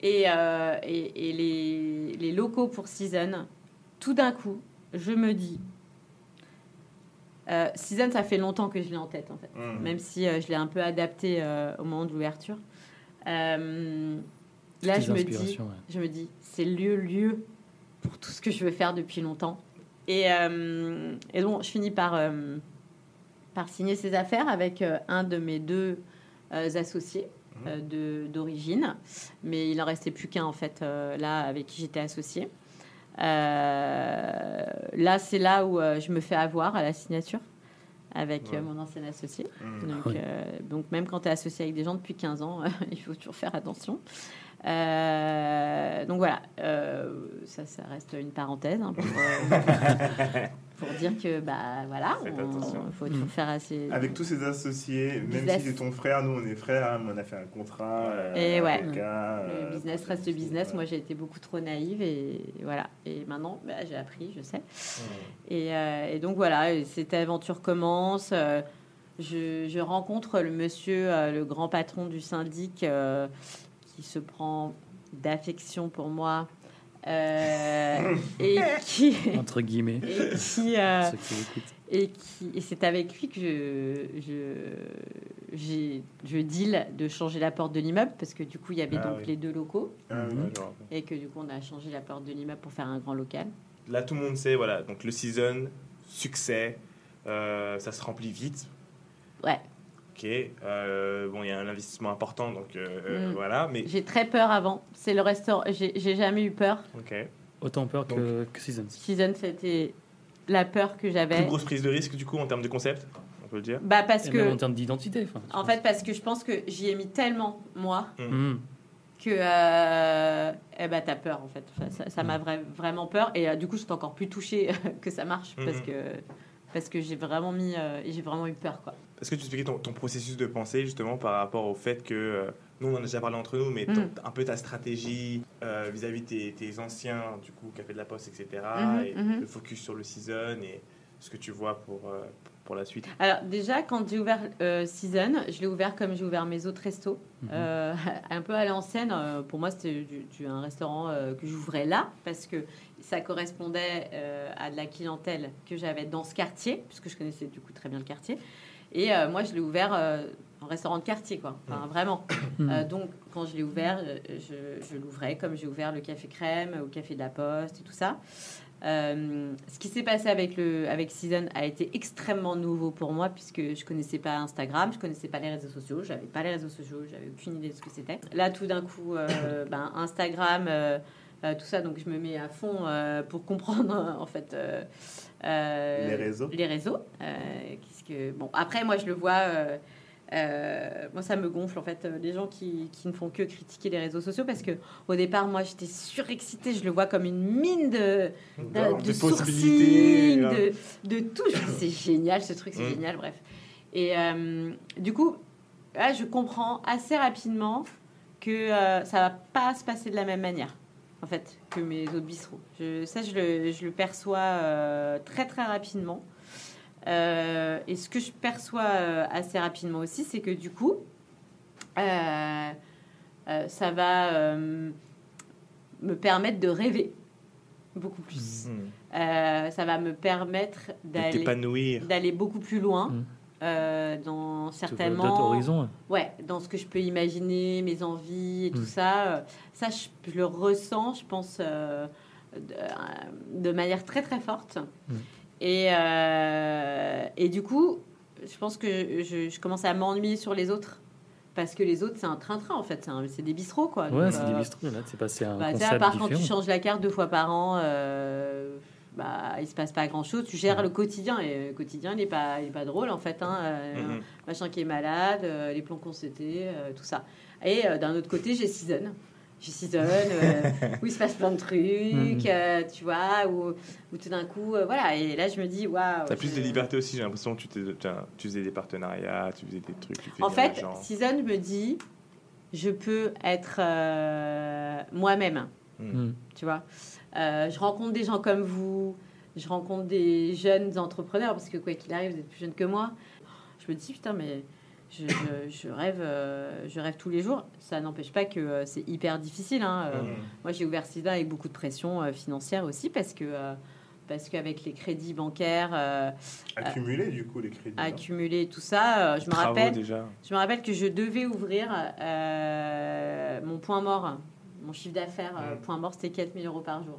Speaker 3: Et, euh, et, et les, les locaux pour Season, tout d'un coup, je me dis. Euh, Season, ça fait longtemps que je l'ai en tête, en fait.
Speaker 1: Mm.
Speaker 3: Même si euh, je l'ai un peu adapté euh, au moment de l'ouverture. Euh, là, je me dis,
Speaker 4: ouais.
Speaker 3: je me dis, c'est lieu, lieu pour tout ce que je veux faire depuis longtemps. Et, euh, et donc, je finis par, euh, par signer ces affaires avec euh, un de mes deux euh, associés euh, de- d'origine. Mais il en restait plus qu'un, en fait, euh, là, avec qui j'étais associée. Euh, là, c'est là où euh, je me fais avoir à la signature avec
Speaker 1: Ouais.
Speaker 3: euh, mon ancien associé.
Speaker 1: Mm.
Speaker 3: Donc, euh, donc même quand tu es associé avec des gens depuis 15 ans, il faut toujours faire attention. Euh, donc voilà, euh, ça, ça reste une parenthèse hein, pour, euh, pour dire que bah voilà, on- il faut,
Speaker 4: Mm.
Speaker 3: faut faire assez.
Speaker 1: Avec tous ces associés, même
Speaker 3: Business.
Speaker 1: si c'est ton frère, nous on est frères, hein, on a fait un contrat. euh,
Speaker 3: Et ouais.
Speaker 1: euh,
Speaker 3: Le business reste le business. Moi, j'ai été beaucoup trop naïve et voilà. Et maintenant, bah, j'ai appris, je sais. Et, euh, et donc voilà, et cette aventure commence. euh, je, je rencontre le monsieur, euh, le grand patron du syndic, euh, qui se prend d'affection pour moi euh, et qui
Speaker 4: Entre guillemets.
Speaker 3: et qui euh,
Speaker 4: ceux qui écoutent.
Speaker 3: et qui et c'est avec lui que je je j'ai je deal de changer la porte de l'immeuble parce que du coup il y avait
Speaker 2: Ah
Speaker 3: donc
Speaker 2: oui.
Speaker 3: les deux locaux
Speaker 1: Ah oui.
Speaker 2: Rappelle.
Speaker 3: et que du coup on a changé la porte de l'immeuble pour faire un grand local.
Speaker 2: Là, tout le monde sait, voilà, donc le season, succès, euh, ça se remplit vite.
Speaker 3: Ouais.
Speaker 2: Ok, euh, bon, il y a un investissement important, donc euh, euh,
Speaker 3: Mm.
Speaker 2: voilà, mais
Speaker 3: J'ai très peur avant. C'est le restaurant. J'ai jamais eu peur.
Speaker 2: ok.
Speaker 4: Autant peur que, que Seasons.
Speaker 3: Season, c'était la peur que
Speaker 2: Plus
Speaker 3: j'avais.
Speaker 2: grosse prise de risque du coup en termes de concept, on peut le dire.
Speaker 3: Bah parce
Speaker 4: Et même en
Speaker 3: que
Speaker 4: termes d'identité. je
Speaker 3: en
Speaker 4: pense.
Speaker 3: fait parce que je pense que j'y ai mis tellement moi
Speaker 4: Mhm.
Speaker 3: que euh, eh ben t'as peur en fait. Enfin, ça m'a vra- vraiment peur et euh, du coup j'étais encore plus touchée que ça marche parce que parce que j'ai vraiment mis euh, j'ai vraiment eu peur quoi.
Speaker 2: Est-ce que tu expliquais ton, ton processus de pensée justement par rapport au fait que, euh, nous on en a déjà parlé entre nous, mais ton-
Speaker 3: Mm.
Speaker 2: un peu ta stratégie euh, vis-à-vis de tes, tes anciens, du coup, Café de la Poste, etc. Et
Speaker 3: mhm.
Speaker 2: le focus sur le season et ce que tu vois pour, euh, pour la suite?
Speaker 3: Alors déjà quand j'ai ouvert euh, Season, je l'ai ouvert comme j'ai ouvert mes autres restos,
Speaker 4: Mhm.
Speaker 3: Euh, un peu à l'ancienne. euh, pour moi c'était du- du- un restaurant euh, que j'ouvrais là parce que ça correspondait euh, à de la clientèle que j'avais dans ce quartier puisque je connaissais du coup très bien le quartier. Et euh, moi je l'ai ouvert euh, en restaurant de quartier quoi, enfin, vraiment.
Speaker 4: Mhm.
Speaker 3: Euh, donc quand je l'ai ouvert, je, je l'ouvrais comme j'ai ouvert le café crème au café de la Poste et tout ça. Euh, ce qui s'est passé avec le avec Season a été extrêmement nouveau pour moi puisque je connaissais pas Instagram, je connaissais pas les réseaux sociaux, j'avais pas les réseaux sociaux, j'avais aucune idée de ce que c'était. Là tout d'un coup, euh, ben, Instagram, euh, tout ça, donc je me mets à fond euh, pour comprendre en fait euh, euh,
Speaker 1: Les réseaux.
Speaker 3: Les réseaux. Euh, qu'est-ce que bon après moi je le vois. euh, euh, moi, ça me gonfle en fait, euh, les gens qui, qui ne font que critiquer les réseaux sociaux parce que au départ, moi, j'étais surexcitée, je le vois comme une mine de, de, de sourcils, de, de tout. C'est génial, ce truc, c'est
Speaker 2: Mm.
Speaker 3: génial, bref. Et euh, du coup, là, je comprends assez rapidement que euh, ça va pas se passer de la même manière, en fait, que mes autres bistrots. Je, ça, je le, je le perçois euh, très, très rapidement. Euh, et ce que je perçois euh, assez rapidement aussi, c'est que du coup, euh, euh, ça va euh, me permettre de rêver beaucoup plus.
Speaker 2: Mm.
Speaker 3: Euh, ça va me permettre d'aller d'aller beaucoup plus loin
Speaker 4: Mm.
Speaker 3: Euh, dans
Speaker 4: vois D'autres
Speaker 3: certainement
Speaker 4: horizons.
Speaker 3: ouais dans ce que je peux imaginer mes envies et tout
Speaker 4: Mm.
Speaker 3: ça euh, ça je, je le ressens je pense euh, de, de manière très très forte
Speaker 4: Mm.
Speaker 3: et euh, et du coup je pense que je, je commence à m'ennuyer sur les autres parce que les autres c'est un train-train en fait c'est des bistrots quoi
Speaker 4: Ouais, c'est
Speaker 3: euh,
Speaker 4: des bistrots. Là, c'est passé à un
Speaker 3: bah,
Speaker 4: concept
Speaker 3: à part quand tu changes la carte deux fois par an, euh, bah, il se passe pas grand chose. Tu gères le quotidien et le quotidien n'est pas, il est pas drôle en fait. Hein, euh. Machin qui est malade, euh, les plans qu'on s'était, euh, tout ça. Et d'un autre côté, j'ai Season. J'ai Season où il se passe plein de trucs, tu vois, où, où tout d'un coup, voilà. Et là, je me dis, waouh.
Speaker 2: T'as plus de liberté aussi, j'ai l'impression que tu, faisais des partenariats, tu faisais des trucs. Tu
Speaker 3: En fait. Season me dit, je peux être moi-même.
Speaker 4: Mhm.
Speaker 3: tu vois. Euh, je rencontre des gens comme vous, je rencontre des jeunes entrepreneurs, parce que quoi qu'il arrive, vous êtes plus jeunes que moi. Je me dis, putain, mais je, je- je rêve, euh, je rêve tous les jours. Ça n'empêche pas que euh, c'est hyper difficile. hein. Euh,
Speaker 2: Mhm.
Speaker 3: Moi, j'ai ouvert SIDA avec beaucoup de pression euh, financière aussi, parce que euh, parce qu'avec les crédits bancaires euh,
Speaker 1: Accumuler du coup les crédits. hein.
Speaker 3: accumulés, tout ça, euh, je me rappelle.
Speaker 2: déjà.
Speaker 3: Je me rappelle que je devais ouvrir euh, mon point mort, mon chiffre d'affaires, euh,
Speaker 1: Mm.
Speaker 3: point mort, c'était 4000 euros par jour.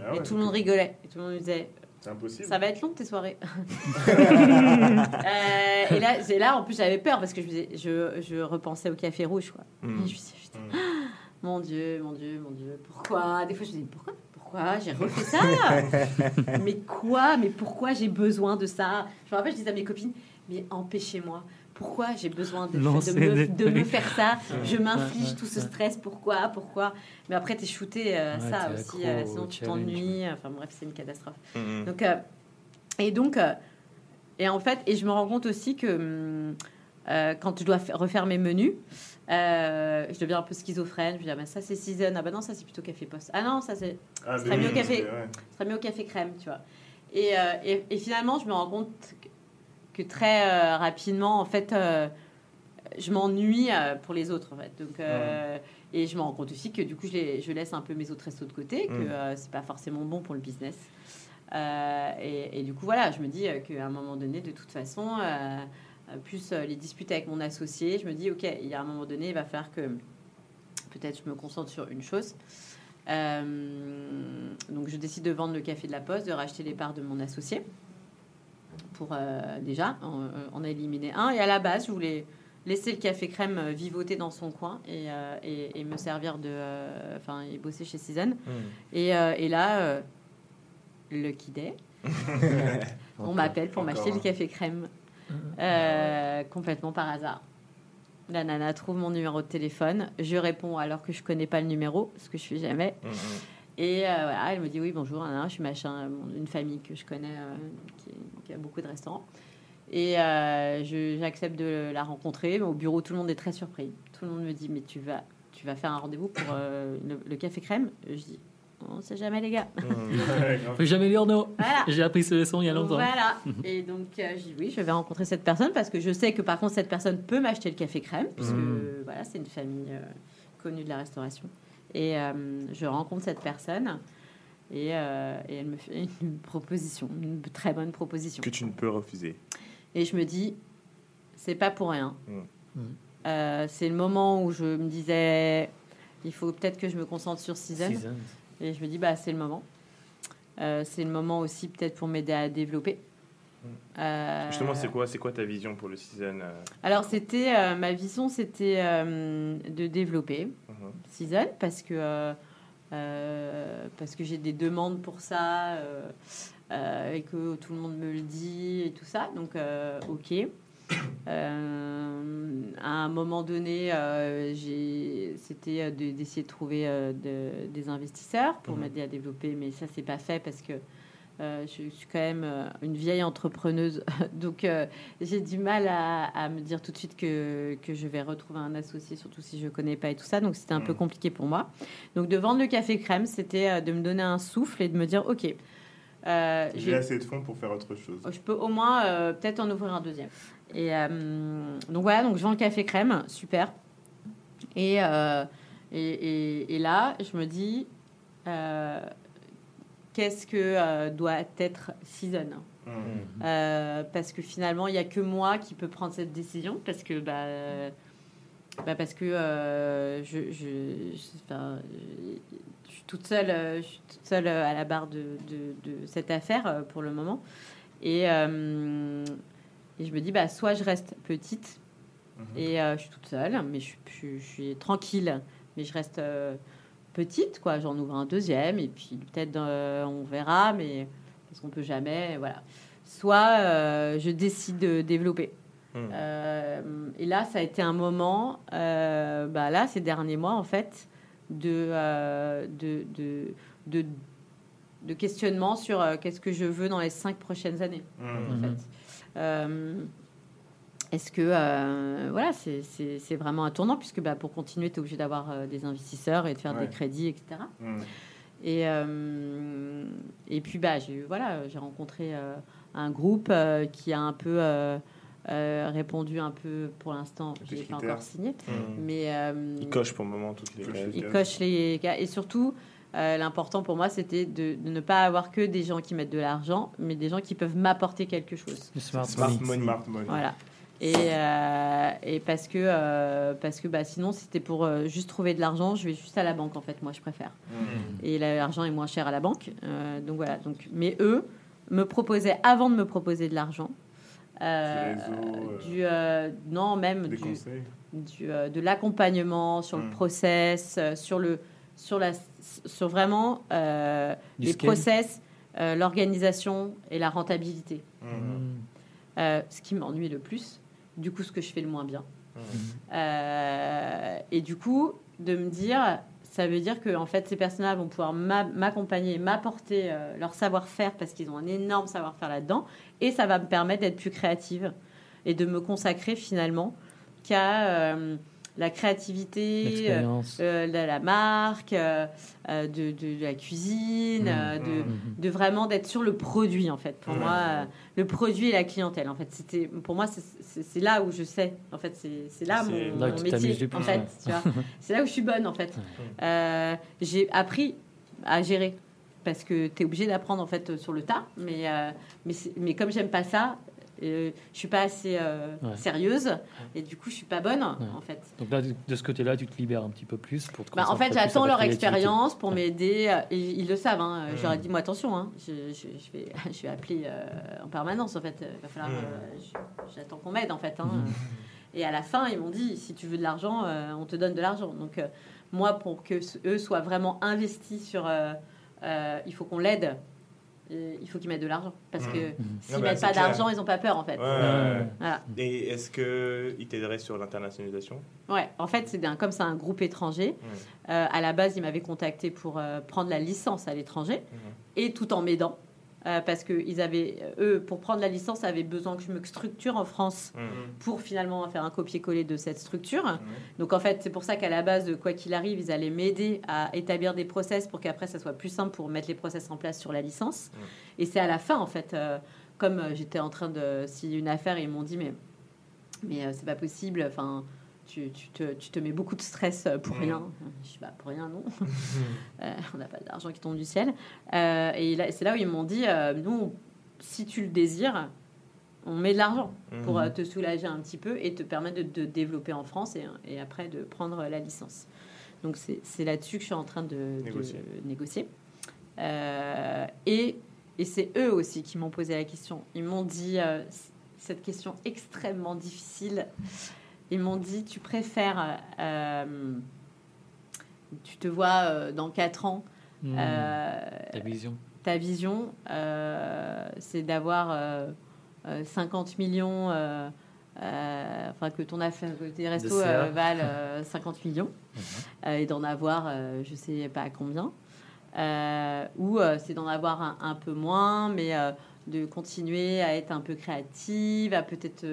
Speaker 1: Ah
Speaker 3: et tout le monde rigolait. Et tout le monde me disait
Speaker 1: C'est impossible.
Speaker 3: Ça va être long tes soirées. Euh, et là, là, en plus, j'avais peur parce que je, je, je repensais au café rouge. Quoi. Et
Speaker 2: Mm.
Speaker 3: je me
Speaker 1: Mm.
Speaker 3: Mon Dieu, mon Dieu, mon Dieu, pourquoi? Des fois, je me dis Pourquoi? Pourquoi J'ai refait ça? Mais quoi? Mais pourquoi j'ai besoin de ça? Je me rappelle, je disais à mes copines Mais empêchez-moi. Pourquoi j'ai besoin de, me,
Speaker 4: des
Speaker 3: de me
Speaker 4: trucs.
Speaker 3: faire ça Je m'inflige
Speaker 4: ouais,
Speaker 3: tout ce stress, pourquoi Pourquoi Mais après, tu es shooté euh, ça aussi, euh, sinon tu t'ennuies. Enfin bref, c'est une catastrophe.
Speaker 2: Mhm.
Speaker 3: Donc, euh, et donc, euh, et en fait, et je me rends compte aussi que euh, quand je dois fa- refaire mes menus, euh, je deviens un peu schizophrène. Je dis, ah ben, ça c'est season, ah ben non, ça c'est plutôt café post. Ah non, ça c'est
Speaker 1: Ah,
Speaker 3: serait mieux au café.
Speaker 1: ouais.
Speaker 3: serait mieux au café crème, tu vois. Et, euh, et, et finalement, je me rends compte que, très euh, rapidement, en fait, euh, je m'ennuie euh, pour les autres, en fait. Donc, Et je me rends compte aussi que du coup, je, les- je laisse un peu mes autres restos de côté, que
Speaker 2: Mm.
Speaker 3: euh, c'est pas forcément bon pour le business. Et, et du coup, voilà, je me dis qu'à un moment donné, de toute façon, plus les disputes avec mon associé, je me dis, ok, il y a un moment donné, il va falloir que peut-être je me concentre sur une chose. Donc, je décide de vendre le café de la Poste, de racheter les parts de mon associé pour euh, déjà en, en éliminer un. Et à la base, je voulais laisser le café crème euh, vivoter dans son coin et, euh, et- et me servir de. euh, Enfin, et bosser chez Season.
Speaker 2: Mhm.
Speaker 3: Et, euh, et là, Lucky Day, on m'appelle pour m'acheter le
Speaker 1: hein.
Speaker 3: café crème euh, complètement par hasard. La nana trouve mon numéro de téléphone, je réponds alors que je connais pas le numéro, ce que je fais jamais.
Speaker 2: Mhm.
Speaker 3: Et euh, voilà, elle me dit oui bonjour, je suis machin, mon- une famille que je connais euh, qui, qui a beaucoup de restaurants. Et euh, je- j'accepte de la rencontrer. Mais au bureau, tout le monde est très surpris. Tout le monde me dit mais tu vas, tu vas faire un rendez-vous pour euh, le, le café crème? Je dis on sait jamais les gars.
Speaker 1: Grave.
Speaker 4: Faut jamais dire non.
Speaker 3: Voilà.
Speaker 4: J'ai appris ce leçon il y a longtemps.
Speaker 3: Voilà. Et donc, euh, j'ai dit oui, je vais rencontrer cette personne parce que je sais que par contre, cette personne peut m'acheter le café crème, puisque
Speaker 4: Mhm.
Speaker 3: voilà, c'est une famille euh, connue de la restauration. Et euh, je rencontre cette personne et, euh, et elle me fait une proposition, une très bonne proposition.
Speaker 2: Que tu ne peux refuser.
Speaker 3: Et je me dis, c'est pas pour rien.
Speaker 2: Mhm.
Speaker 4: Mhm.
Speaker 3: Euh, c'est le moment où je me disais, il faut peut-être que je me concentre sur Season.
Speaker 4: Season.
Speaker 3: Et je me dis, bah, c'est le moment. Euh, c'est le moment aussi peut-être pour m'aider à développer. Euh,
Speaker 2: Justement, c'est quoi, c'est quoi ta vision pour le season euh,
Speaker 3: Alors, c'était euh, ma vision, c'était euh, de développer
Speaker 2: mhm.
Speaker 3: Season parce que parce que j'ai des demandes pour ça et que tout le monde me le dit et tout ça. Donc, ok. À un moment donné, j'ai- c'était de- d'essayer de trouver de- des investisseurs pour
Speaker 2: Mhm.
Speaker 3: m'aider à développer, mais ça c'est pas fait parce que euh, je, suis quand même euh, une vieille entrepreneuse, donc euh, j'ai du mal à, à me dire tout de suite que, que je vais retrouver un associé, surtout si je connais pas et tout ça. Donc c'était un peu
Speaker 1: Mhm.
Speaker 3: compliqué pour moi. Donc de vendre le café crème, c'était de me donner un souffle et de me dire ok. euh,
Speaker 1: J'ai assez de fonds pour faire autre chose.
Speaker 3: je peux au moins peut-être en ouvrir un deuxième. Et donc voilà, donc je vends le café crème, super. Et, et, et- et là, je me dis, qu'est-ce que euh, doit être Season
Speaker 1: Mhm.
Speaker 3: Euh, Parce que finalement, il n'y a que moi qui peux prendre cette décision, parce que bah, bah, parce que euh, je, je, je- enfin, je suis toute seule, je suis toute seule à la barre de, de, de cette affaire pour le moment. Et, euh, et je me dis, bah, soit je reste petite
Speaker 1: Mhm.
Speaker 3: et euh, je suis toute seule, mais je, suis- je, suis- je suis tranquille, mais je reste euh, petite, quoi. J'en ouvre un deuxième et puis peut-être euh, on verra, mais parce qu'on peut jamais, voilà. Soit euh, je décide de développer.
Speaker 2: Mhm.
Speaker 3: Euh, et là, ça a été un moment, bah là, ces derniers mois, en fait, de, de, de, de, de questionnement sur qu'est-ce que je veux dans les cinq prochaines années. En
Speaker 4: Mhm.
Speaker 3: fait. Est-ce que euh, voilà, c'est- c'est c'est vraiment un tournant puisque bah, pour continuer, tu es obligé d'avoir euh, des investisseurs et de faire
Speaker 1: Ouais.
Speaker 3: des crédits, etc. Et, euh, et puis bah, j'ai voilà, j'ai rencontré euh, un groupe euh, qui a un peu euh, euh, répondu un peu pour l'instant. Je l'ai pas encore signé,
Speaker 2: Mhm.
Speaker 3: mais euh,
Speaker 2: Il coche pour le moment toutes les cases.
Speaker 3: il coche les cas. Et surtout, euh, l'important pour moi, c'était de, de ne pas avoir que des gens qui mettent de l'argent, mais des gens qui peuvent m'apporter quelque chose.
Speaker 4: Smart,
Speaker 2: Smart
Speaker 4: money.
Speaker 2: money.
Speaker 1: Smart money.
Speaker 3: Voilà. Et, euh, et parce que, euh, parce que bah, sinon, si c'était pour euh, juste trouver de l'argent, je vais juste à la banque, en fait, moi, je préfère.
Speaker 1: Mhm.
Speaker 3: Et l'argent est moins cher à la banque. Euh, donc voilà. Donc, mais eux me proposaient, avant de me proposer de l'argent, euh,
Speaker 1: Du euh,
Speaker 3: euh, non, même
Speaker 1: Des
Speaker 3: du, euh, de l'accompagnement sur le
Speaker 1: Mm.
Speaker 3: process, sur, le, sur, la, sur vraiment euh, les
Speaker 4: scale.
Speaker 3: process, euh, l'organisation et la rentabilité. Euh, ce qui m'ennuie le plus, du coup ce que je fais le moins bien.
Speaker 2: Mhm.
Speaker 3: Euh, et du coup, de me dire, ça veut dire que en fait, ces personnes-là vont pouvoir m'a- m'accompagner, m'apporter euh, leur savoir-faire parce qu'ils ont un énorme savoir-faire là-dedans, et ça va me permettre d'être plus créative et de me consacrer finalement qu'à euh, la créativité, euh, de la marque, euh, de, de- de la cuisine,
Speaker 4: Mhm.
Speaker 3: euh, de, de vraiment d'être sur le produit en fait. Pour moi, le produit et la clientèle en fait, c'était pour moi c'est- là où je sais en fait c'est là mon,
Speaker 4: là où
Speaker 3: mon métier en fait. c'est là où je suis bonne en fait. Euh, J'ai appris à gérer parce que tu es obligé d'apprendre en fait sur le tas, mais euh, mais, mais comme j'aime pas ça. Euh, je suis pas assez euh,
Speaker 4: Ouais.
Speaker 3: sérieuse et du coup je suis pas bonne en fait.
Speaker 4: Donc là, de ce côté-là, tu te libères un petit peu plus pour te
Speaker 3: Bah, en fait, j'attends leur expérience pour
Speaker 4: Ouais.
Speaker 3: m'aider. Et ils le savent. Hein.
Speaker 2: Mm.
Speaker 3: J'aurais dit, moi, attention, hein. je, je- je vais, je vais appeler euh, en permanence. En fait, il va falloir.
Speaker 2: Mm.
Speaker 3: euh, J'attends qu'on m'aide, en fait. hein.
Speaker 4: Mm.
Speaker 3: Et à la fin, ils m'ont dit, si tu veux de l'argent, euh, on te donne de l'argent. Donc, euh, moi, pour que eux soient vraiment investis sur, euh, euh, il faut qu'on l'aide. Il faut qu'ils mettent de l'argent parce
Speaker 2: Mm.
Speaker 3: que
Speaker 4: Mhm.
Speaker 3: s'ils
Speaker 2: Ah bah,
Speaker 3: mettent pas d'argent, ils ont pas peur en fait.
Speaker 2: Ouais.
Speaker 3: Voilà.
Speaker 2: Et est-ce qu'il t'aiderait sur l'internationalisation?
Speaker 3: Ouais, en fait, c'est un, comme c'est un groupe étranger. euh, à la base, ils m'avaient contacté pour euh, prendre la licence à l'étranger et tout en m'aidant. Euh, parce que ils avaient, eux, pour prendre la licence, avaient besoin que je me structure en France
Speaker 2: Mhm.
Speaker 3: pour finalement faire un copier-coller de cette structure.
Speaker 2: Mhm.
Speaker 3: Donc en fait, c'est pour ça qu'à la base, quoi qu'il arrive, ils allaient m'aider à établir des process pour qu'après, ça soit plus simple pour mettre les process en place sur la licence.
Speaker 2: Mhm.
Speaker 3: Et c'est à la fin, en fait, euh, comme euh, j'étais en train de signer une affaire, ils m'ont dit, mais, mais euh, c'est pas possible, enfin, tu, tu te, tu te mets beaucoup de stress euh, pour rien. Je suis pas pour rien, non. Euh, on n'a pas d'argent qui tombe du ciel. Euh, et là, c'est là où ils m'ont dit, euh, nous, si tu le désires, on met de l'argent pour
Speaker 2: Mhm.
Speaker 3: te soulager un petit peu et te permettre de te développer en France et, et après de prendre la licence. Donc c'est c'est là-dessus que je suis en train de de
Speaker 2: Négocier.
Speaker 3: négocier. Euh, et et c'est eux aussi qui m'ont posé la question. Ils m'ont dit cette question extrêmement difficile. Ils m'ont dit, tu préfères, euh, tu te vois euh, dans 4 ans,
Speaker 4: Mhm.
Speaker 3: euh,
Speaker 4: Ta vision.
Speaker 3: ta vision, c'est d'avoir euh, euh, 50 millions, enfin que ton affaire, que tes restos valent euh, 50 millions, et d'en avoir je sais pas combien, ou c'est d'en avoir un, un peu moins, mais de continuer à être un peu créative, à peut-être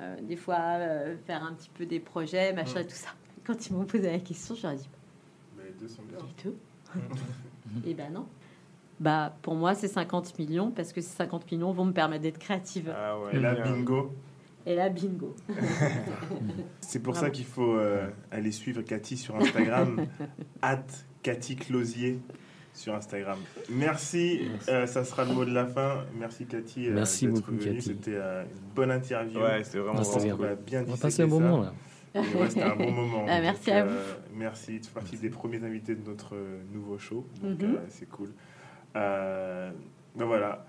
Speaker 3: euh, des fois euh, faire un petit peu des projets, machin et tout ça. Quand ils m'ont posé la question, je leur ai dit
Speaker 1: Mais les deux sont bien.
Speaker 3: les deux Et ben non. Bah, pour moi, c'est 50 millions parce que ces 50 millions vont me permettre d'être créative.
Speaker 2: Ah ouais.
Speaker 1: Et là, bingo.
Speaker 3: Et là, bingo.
Speaker 1: C'est pour
Speaker 3: Bravo.
Speaker 1: ça qu'il faut euh, aller suivre Cathy sur Instagram. at Cathy Closier sur Instagram. Merci,
Speaker 4: Merci.
Speaker 1: euh, ça sera le mot de la fin. Merci Cathy. euh,
Speaker 4: Merci beaucoup,
Speaker 1: venue.
Speaker 4: Cathy.
Speaker 1: C'était euh, une bonne interview.
Speaker 2: Ouais, c'était vraiment.
Speaker 1: Qu'on
Speaker 4: bien. On
Speaker 1: disséquer
Speaker 4: passer un bon
Speaker 1: ça.
Speaker 4: moment là.
Speaker 1: Ouais, c'était un bon moment.
Speaker 3: Ah, merci
Speaker 1: Donc,
Speaker 3: à vous.
Speaker 1: merci, tu fais partie des premiers invités de notre nouveau show. Donc,
Speaker 3: Mhm.
Speaker 1: euh, c'est cool. Euh, ben voilà.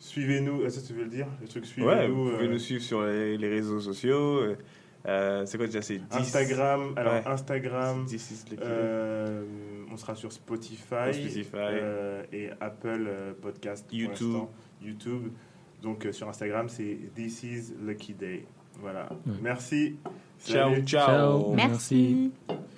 Speaker 1: Suivez-nous. Est-ce que tu veux le dire? Le truc,
Speaker 2: Ouais,
Speaker 1: suivez-nous.
Speaker 2: vous pouvez
Speaker 1: euh,
Speaker 2: nous suivre sur les, les réseaux sociaux. Euh, c'est quoi déjà C'est 10
Speaker 1: Instagram. Alors,
Speaker 2: Ouais.
Speaker 1: Instagram.
Speaker 2: 10 is lucky.
Speaker 1: euh, on sera sur Spotify,
Speaker 2: Spotify.
Speaker 1: euh, et Apple euh, Podcast.
Speaker 2: YouTube.
Speaker 1: YouTube. Donc, euh, sur Instagram, c'est This is Lucky Day. Voilà.
Speaker 4: Ouais.
Speaker 1: Merci.
Speaker 2: Ciao,
Speaker 1: Salut.
Speaker 2: ciao.
Speaker 4: Ciao.
Speaker 3: Merci.
Speaker 4: Merci.